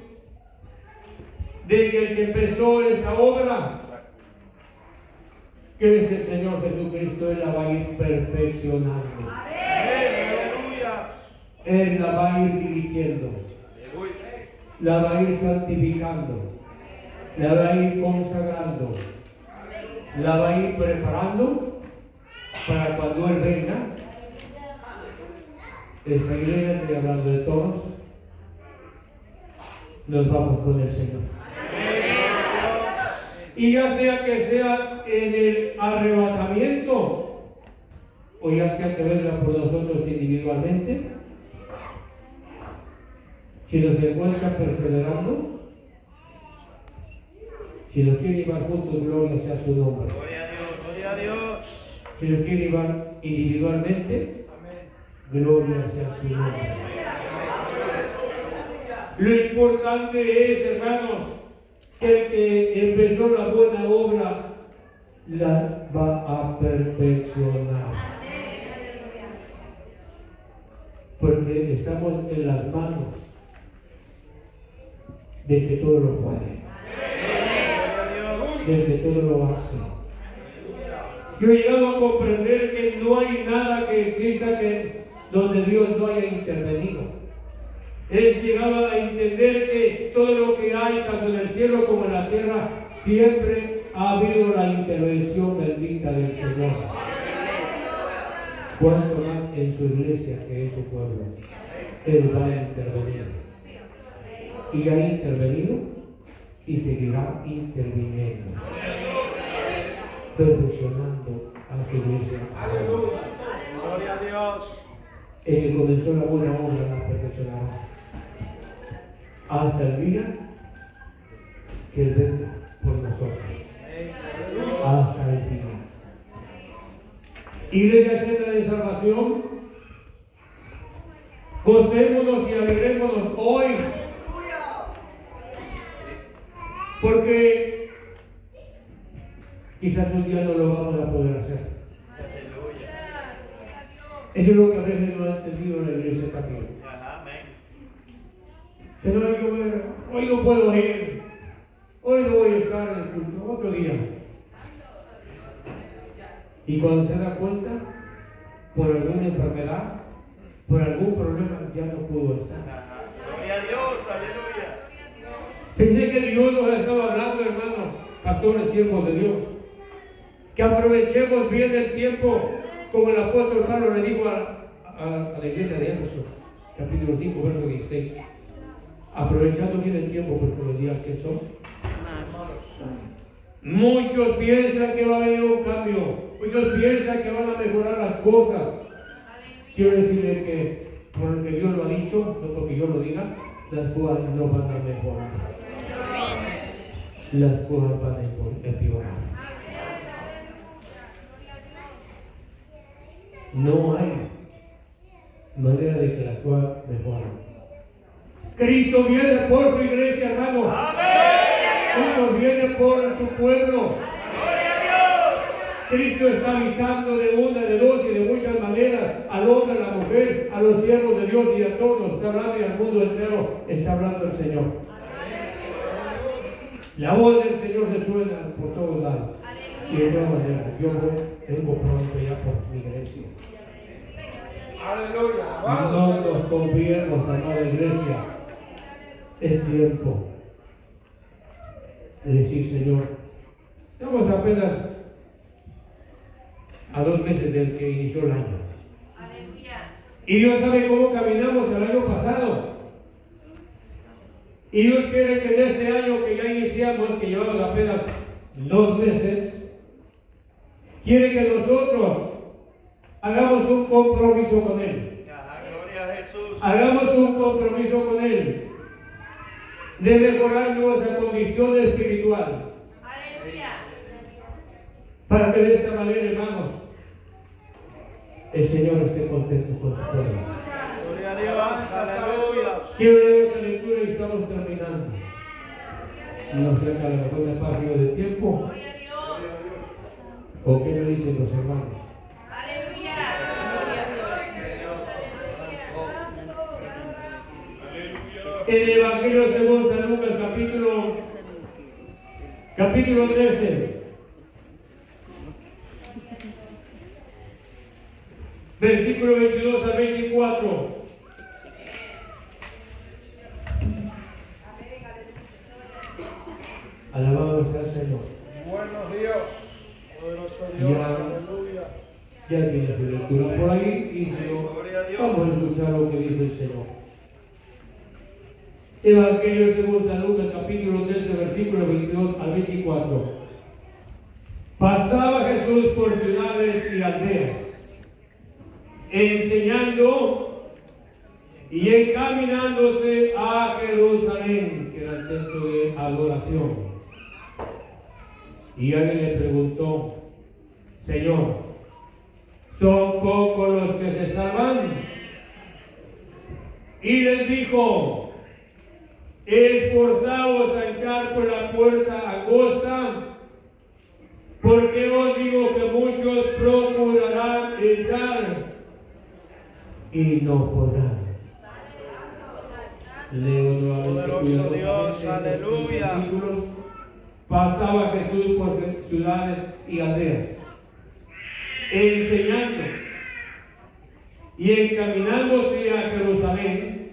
de que el que empezó esa obra, que es el Señor Jesucristo, Él la va a ir perfeccionando. Él la va a ir dirigiendo, la va a ir santificando, la va a ir consagrando, la va a ir preparando para cuando Él venga. Esta iglesia, estoy hablando de todos, nos vamos con el Señor. Y ya sea que sea en el arrebatamiento, o ya sea que venga por nosotros individualmente, si nos encuentra perseverando, si nos quiere llevar juntos, gloria sea su nombre. Gloria a Dios. Gloria a Dios. Si nos quiere llevar individualmente, gloria sea su nombre. Lo importante es, hermanos, que el que empezó la buena obra la va a perfeccionar. Porque estamos en las manos del que todo lo puede, del que todo lo hace. Yo he llegado a comprender que no hay nada que exista que donde Dios no haya intervenido. He llegado a entender que todo lo que hay, tanto en el cielo como en la tierra, siempre ha habido la intervención bendita del Señor. Cuanto más en su iglesia, que es su pueblo, Él va a intervenir. Y ha intervenido y seguirá interviniendo, perfeccionando a su iglesia. Gloria a Dios. El que comenzó la buena obra la perfeccionará. Hasta el día que Él venga por nosotros. Hasta el final. Iglesia llena de salvación, gocémonos y alegrémonos hoy. Porque quizás un día no lo vamos a poder hacer. Eso es lo que a veces no ha entendido la iglesia también. Ver, hoy no puedo ir, hoy no voy a estar en el culto, otro día. Y cuando se da cuenta, por alguna enfermedad, por algún problema, ya no pudo estar. Gloria a Dios. Aleluya. Pensé que Dios nos estaba hablando, hermanos, pastores, siervos de Dios, que aprovechemos bien el tiempo, como el apóstol Pablo le dijo a, a- a la iglesia de Éfeso, capítulo 5, verso 16. Aprovechando bien el tiempo, porque los días que son, muchos piensan que va a haber un cambio, muchos piensan que van a mejorar las cosas. Quiero decirle que por lo que Dios lo ha dicho, no porque yo lo diga, las cosas no van a mejorar. Las cosas van a empeorar. No hay manera de que las cosas mejoren. Cristo viene por su iglesia, hermano. Cristo viene por su pueblo. Cristo está avisando de una, de dos y de muchas maneras al hombre, a la mujer, a los siervos de Dios y a todos. Está hablando y al mundo entero está hablando el Señor. La voz del Señor resuena por todos lados. Y de todas maneras, yo vengo pronto ya por mi iglesia. Aleluya. No nos confiemos, amada iglesia. Es tiempo de decir, Señor, estamos apenas a dos meses del que inició el año. Y Dios sabe cómo caminamos el año pasado. Y Dios quiere que en este año que ya iniciamos, que llevamos apenas dos meses, quiere que nosotros hagamos un compromiso con Él. Gloria a Jesús. Hagamos un compromiso con Él de mejorar nuestra condición espiritual. Para que de esta manera, hermanos, el Señor esté contento con su pueblo. Gloria a Dios. Aleluya. Quiero leer otra lectura y estamos terminando. Nos de la mejor espacio de tiempo. ¿O qué me dicen los hermanos? El Evangelio según San Lucas, capítulo, capítulo 13. Versículo 22 al 24. Alabado sea el Señor. Buenos Dios. Poderoso Dios. Ya. Aleluya. Ya tiene su lectura por ahí y si no, vamos a escuchar lo que dice el Señor. Evangelio según San Lucas, capítulo 13, versículo 22 al 24. Pasaba Jesús por ciudades y aldeas, enseñando y encaminándose a Jerusalén, que era el centro de adoración. Y alguien le preguntó, Señor, ¿son pocos los que se salvan? Y les dijo, esforzaos a entrar por la puerta angosta, porque os digo que muchos procurarán entrar y no podrán. Leo nuevamente Dios, aleluya. Pasaba Jesús por ciudades y aldeas, enseñando y encaminándose a Jerusalén,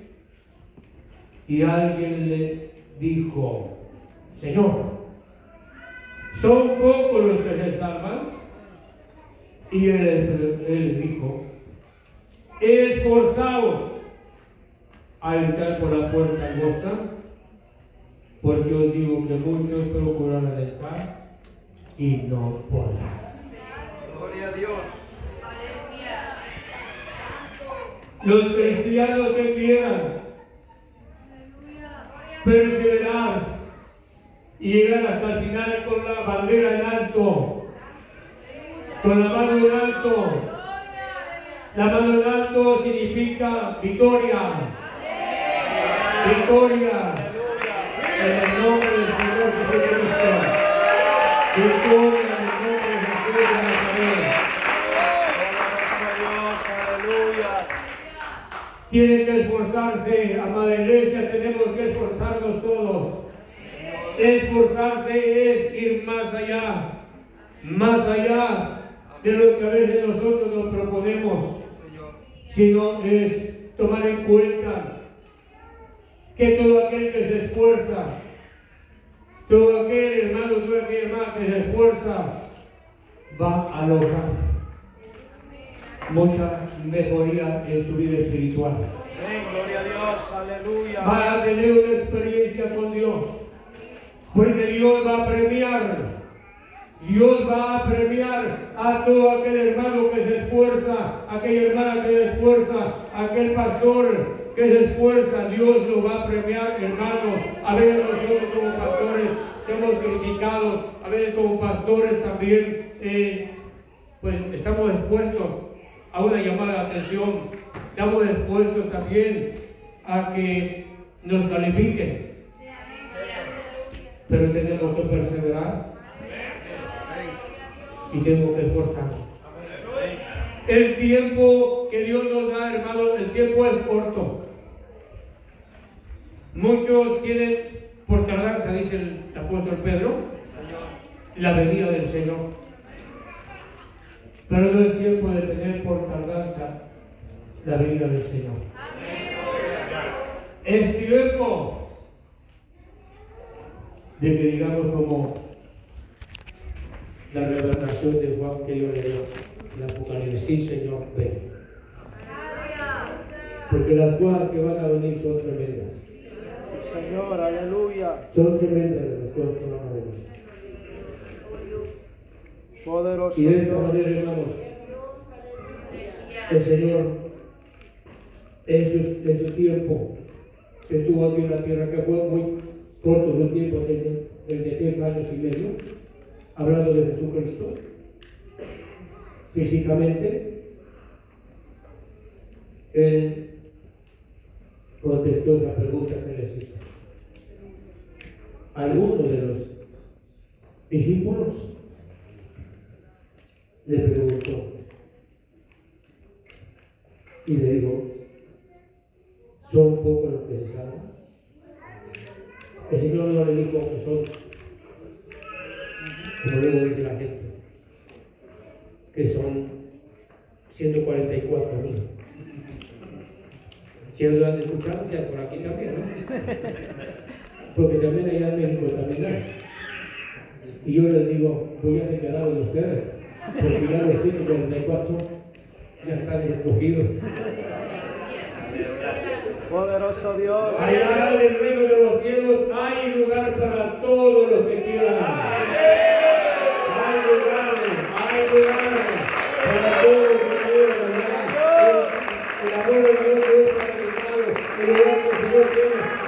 y alguien le dijo, Señor, ¿son pocos los que se salvan? Y él, él dijo, esforzaos a entrar por la puerta angosta, porque os digo que muchos procurarán entrar y no podrán. Gloria a Dios. Los cristianos que quieran perseverar y llegar hasta el final con la bandera en alto, con la mano en alto. La mano en alto significa victoria. Victoria. En el nombre del Señor Jesucristo. Victoria en el nombre de Jesús de Nazaret. Aleluya. Tiene que esforzarse, amada iglesia, tenemos que esforzarnos todos. Esforzarse es ir más allá, más allá de lo que a veces nosotros nos proponemos, sino es tomar en cuenta que todo aquel que se esfuerza, todo aquel hermano, toda aquella hermana que se esfuerza, va a lograr mucha mejoría en su vida espiritual. Amén. Gloria a Dios. Aleluya. Va a tener una experiencia con Dios. Porque Dios va a premiar. Dios va a premiar a todo aquel hermano que se esfuerza, aquella hermana que se esfuerza, aquel pastor que se esfuerza. Dios lo va a premiar, hermano. A veces nosotros como pastores somos criticados, a veces como pastores también, eh, pues estamos expuestos a una llamada de atención, estamos expuestos también a que nos califiquen. Pero tenemos que perseverar y tenemos que esforzarnos. El tiempo que Dios nos da, hermanos, el tiempo es corto. Muchos tienen por tardanza, dice el apóstol Pedro, la venida del Señor. Pero no es tiempo de tener por tardanza la venida del Señor. Es tiempo de que digamos como la revelación de Juan que yo le dio, el Apocalipsis, Señor, ven. Porque las cosas que van a venir son tremendas. Señor, aleluya. Son tremendas las cosas que van a venir. Poderoso Y de esta manera, hermanos, el Señor, en su, en su tiempo que estuvo aquí en la tierra, que fue muy corto su tiempo, 33 años y medio, hablando de Jesucristo, físicamente, Él contestó esa pregunta que les hizo. Algunos de los discípulos le preguntó y le dijo, ¿son pocos los que se salvan? El Señor no le dijo que son, como luego dice la gente, que son 144 mil. Si lo han escuchado, sea por aquí también, ¿no? Porque también allá en México también hay. Y yo les digo, voy a señalar de ustedes, porque ya los 144 ya están escogidos. Poderoso Dios. Allá en el reino de los cielos hay lugar para todos los que quieran.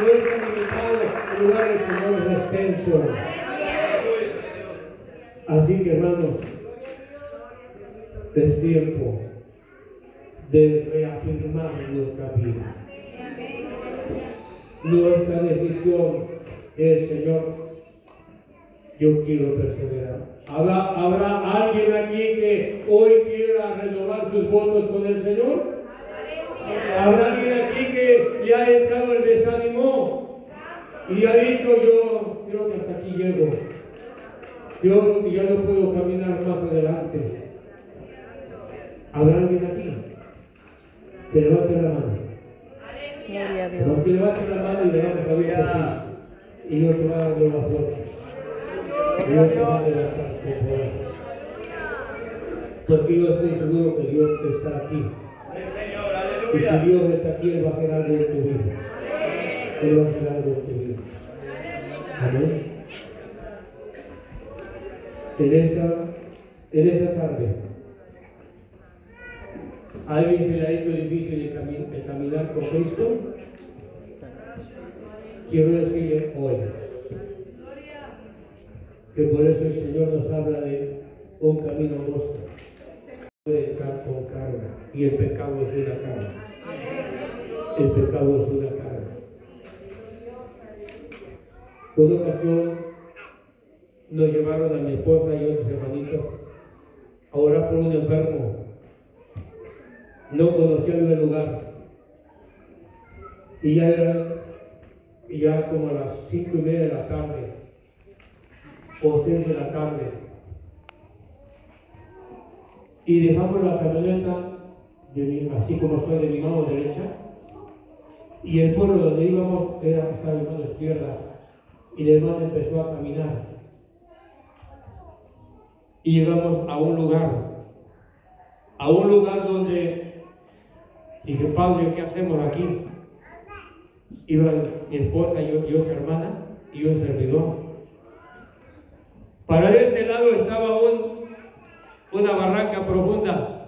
Tiene no está limitado. El lugar del Señor es extenso. Así que hermanos, es tiempo de reafirmar nuestra vida. Nuestra decisión es, Señor, yo quiero perseverar. ¿Habrá, ¿Habrá alguien aquí que hoy quiera renovar sus votos con el Señor? ¿Habrá alguien aquí que ya ha echado el desánimo y ha dicho yo creo que hasta aquí llego? Yo ya no puedo caminar más adelante. ¿Habrá alguien aquí? Que levante la mano. Gloria a Dios. Porque levante la mano y le vamos a Dios a ti. Y Dios te va a dar nuevas fuerzas. Dios te va a levantar. Porque yo estoy seguro que Dios está aquí. Y si Dios está aquí, Él va a hacer algo en tu vida. Él va a hacer algo en tu vida. Amén. En esta, en esta tarde, ¿a alguien se le ha hecho difícil el, cami- el caminar con Cristo? Quiero decirle hoy que por eso el Señor nos habla de un camino angosto. Puede entrar con carga y el pecado es una carga. El pecado es una carga. Una ocasión nos llevaron a mi esposa y otros hermanitos a orar por un enfermo. No conocía yo el lugar. Y ya era ya como a las cinco y media de la tarde o seis de la tarde. Y dejamos la mi- así como estoy de mi mano derecha. Y el pueblo donde íbamos era estaba en mano izquierda. Y el empezó a caminar. Y llegamos a un lugar, a un lugar donde dije, Padre, ¿qué hacemos aquí? Iba mi esposa y yo, y hermana y un servidor. Para este lado estaba un, una barranca profunda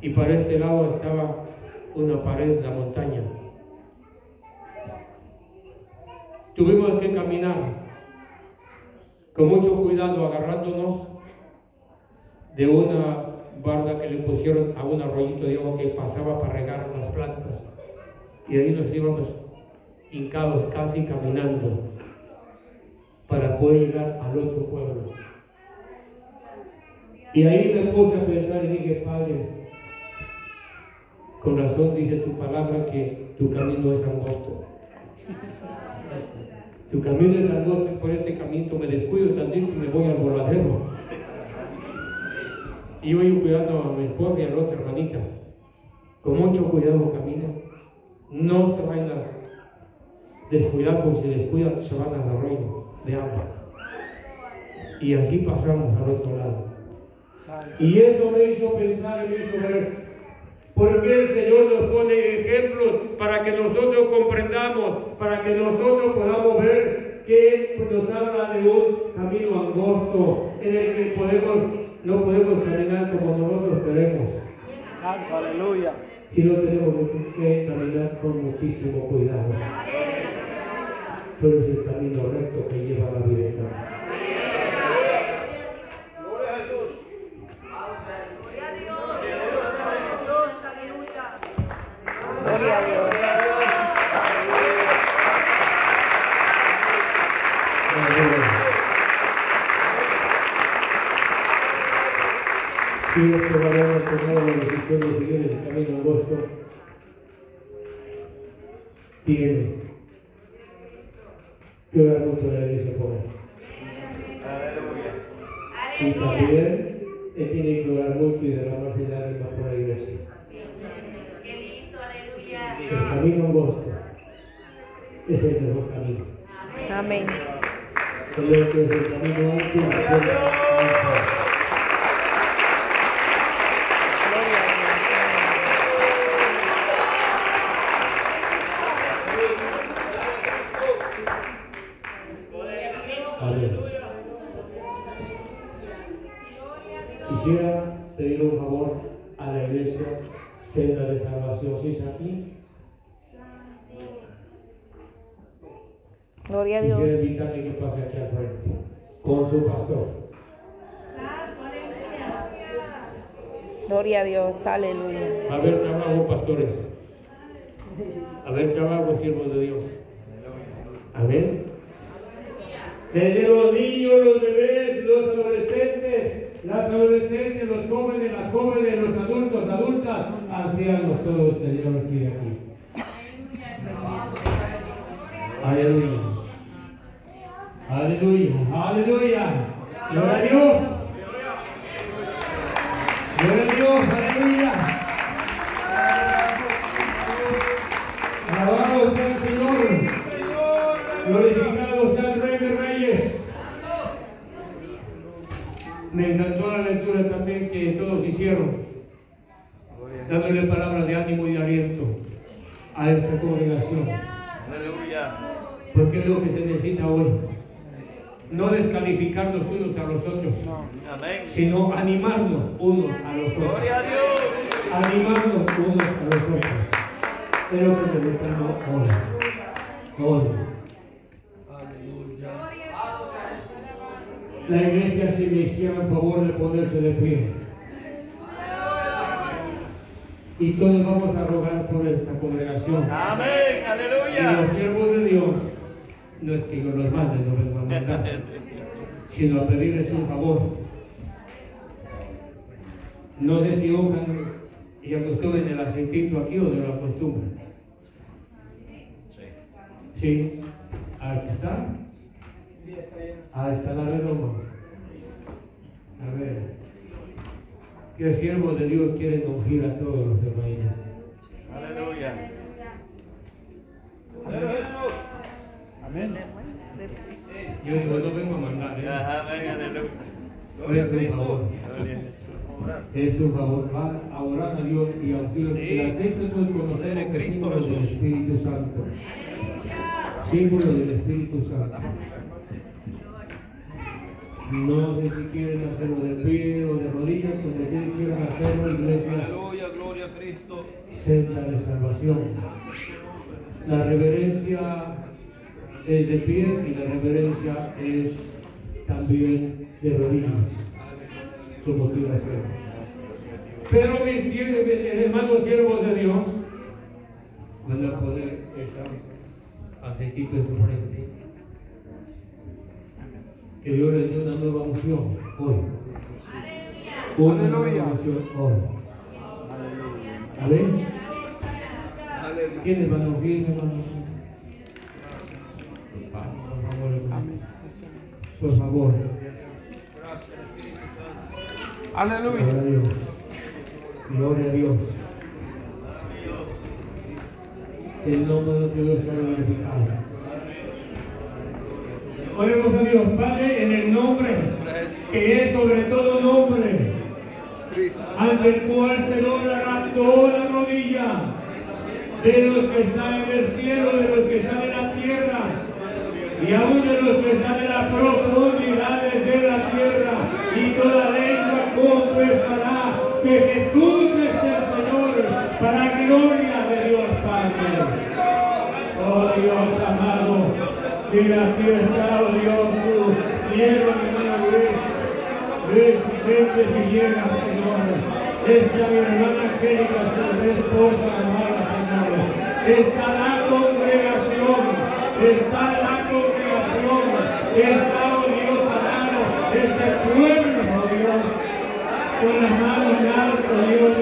y para este lado estaba una pared de la montaña. Tuvimos que caminar con mucho cuidado agarrándonos de una barda que le pusieron a un arroyito de agua que pasaba para regar las plantas. Y ahí nos íbamos hincados casi caminando para poder llegar al otro pueblo. Y ahí me puse a pensar y dije, Padre, con razón dice tu palabra que tu camino es angosto. Tu camino es angosto y por este camino me descuido tantito y me voy al voladero. Iba yo cuidando a mi esposa y a la otra hermanita. con mucho cuidado caminen. No se vayan a descuidar, porque si descuidan se van al arroyo de agua. Y así pasamos al otro lado. Y eso me hizo pensar y me hizo ver por qué el Señor nos pone ejemplos para que nosotros comprendamos, para que nosotros podamos ver que nos habla de un camino angosto en el que podemos, no podemos caminar como nosotros queremos, aleluya. sino tenemos que caminar con muchísimo cuidado. Pero es el camino recto que lleva a la vida Gloria a Dios. Si este varón ha tomado la decisión de seguir el camino angosto, tiene que orar mucho a la iglesia por él. Y también él tiene que orar mucho y derramarse lágrimas por la iglesia. El camino angosto es el mejor camino. Amén. El otro es el camino ancho 006 aquí. Gloria a Dios. Quisiera invitarle que pase aquí al frente con su pastor. Gloria a Dios, aleluya. A ver trabajo, pastores. A ver trabajo, siervos de Dios. A ver. Desde los niños, los bebés, los adolescentes, las adolescentes, los jóvenes, las jóvenes, los adultos, adultas, ancianos, todos el Señor quiere aquí. Aleluya. Aleluya. Aleluya. Gloria a Dios. Gloria a Dios. Aleluya. Dándole palabras de ánimo y de aliento a esta congregación. Aleluya. Porque es lo que se necesita hoy. No descalificar los unos a los otros, Amén. sino animarnos unos a los otros. Gloria a Dios. Animarnos unos a los otros. Es lo que necesitamos hoy. Hoy. La iglesia se me hiciera el favor de ponerse de pie. Y todos vamos a rogar por esta congregación. Amén. Y los Aleluya. siervos de Dios, no es que yo los mande, no va a mandar, sino a pedirles un favor. No sé si y acostumbren el aceitito aquí o no lo acostumbran. Sí. Aquí está. Ahí está la redoma. A ver. Que siervos de Dios quieren ungir a todos los hermanos. Aleluya. Amén. Yo digo, no vengo a mandar, ¿eh? A favor. Gloria a Jesús. Es un favor, van a orar a Dios y a. Sí. El aceite es conocer el Cristo símbolo del Jesús. Espíritu Santo. Símbolo del Espíritu Santo. No sé si quieren hacerlo de pie o de rodillas, como ustedes quieran hacerlo, iglesia, Aleluya. Gloria a Cristo. senda de salvación. La reverencia es de pie y la reverencia es también de rodillas, como quiera hacer. Pero mis hermanos siervos de Dios van a poner esa aceitito en su frente que Dios le dé una nueva unción hoy. Una Aleluya. nueva unción hoy. Amén. ¿Quién hermano? ¿Quién hermano? Por favor. Aleluya. Gloria a Dios. Gloria a Dios. El nombre de Dios será glorificado. Oremos a Dios, Padre, en el nombre que es sobre todo nombre, ante el cual se doblará toda rodilla de los que están en el cielo, de los que están en la tierra y aún de los que están en las profundidades de la tierra y toda lengua confesará que Jesús es el Señor para gloria de Dios Padre. Oh Dios amado que la fiesta Dios tu lleva hermana Luis, Luis y llega, Señor. Esta mi hermana Angélica vez por amada, Señor. Está la congregación, está la congregación, está, oh Dios, alado, este pueblo, oh Dios, con las manos en alto, Dios.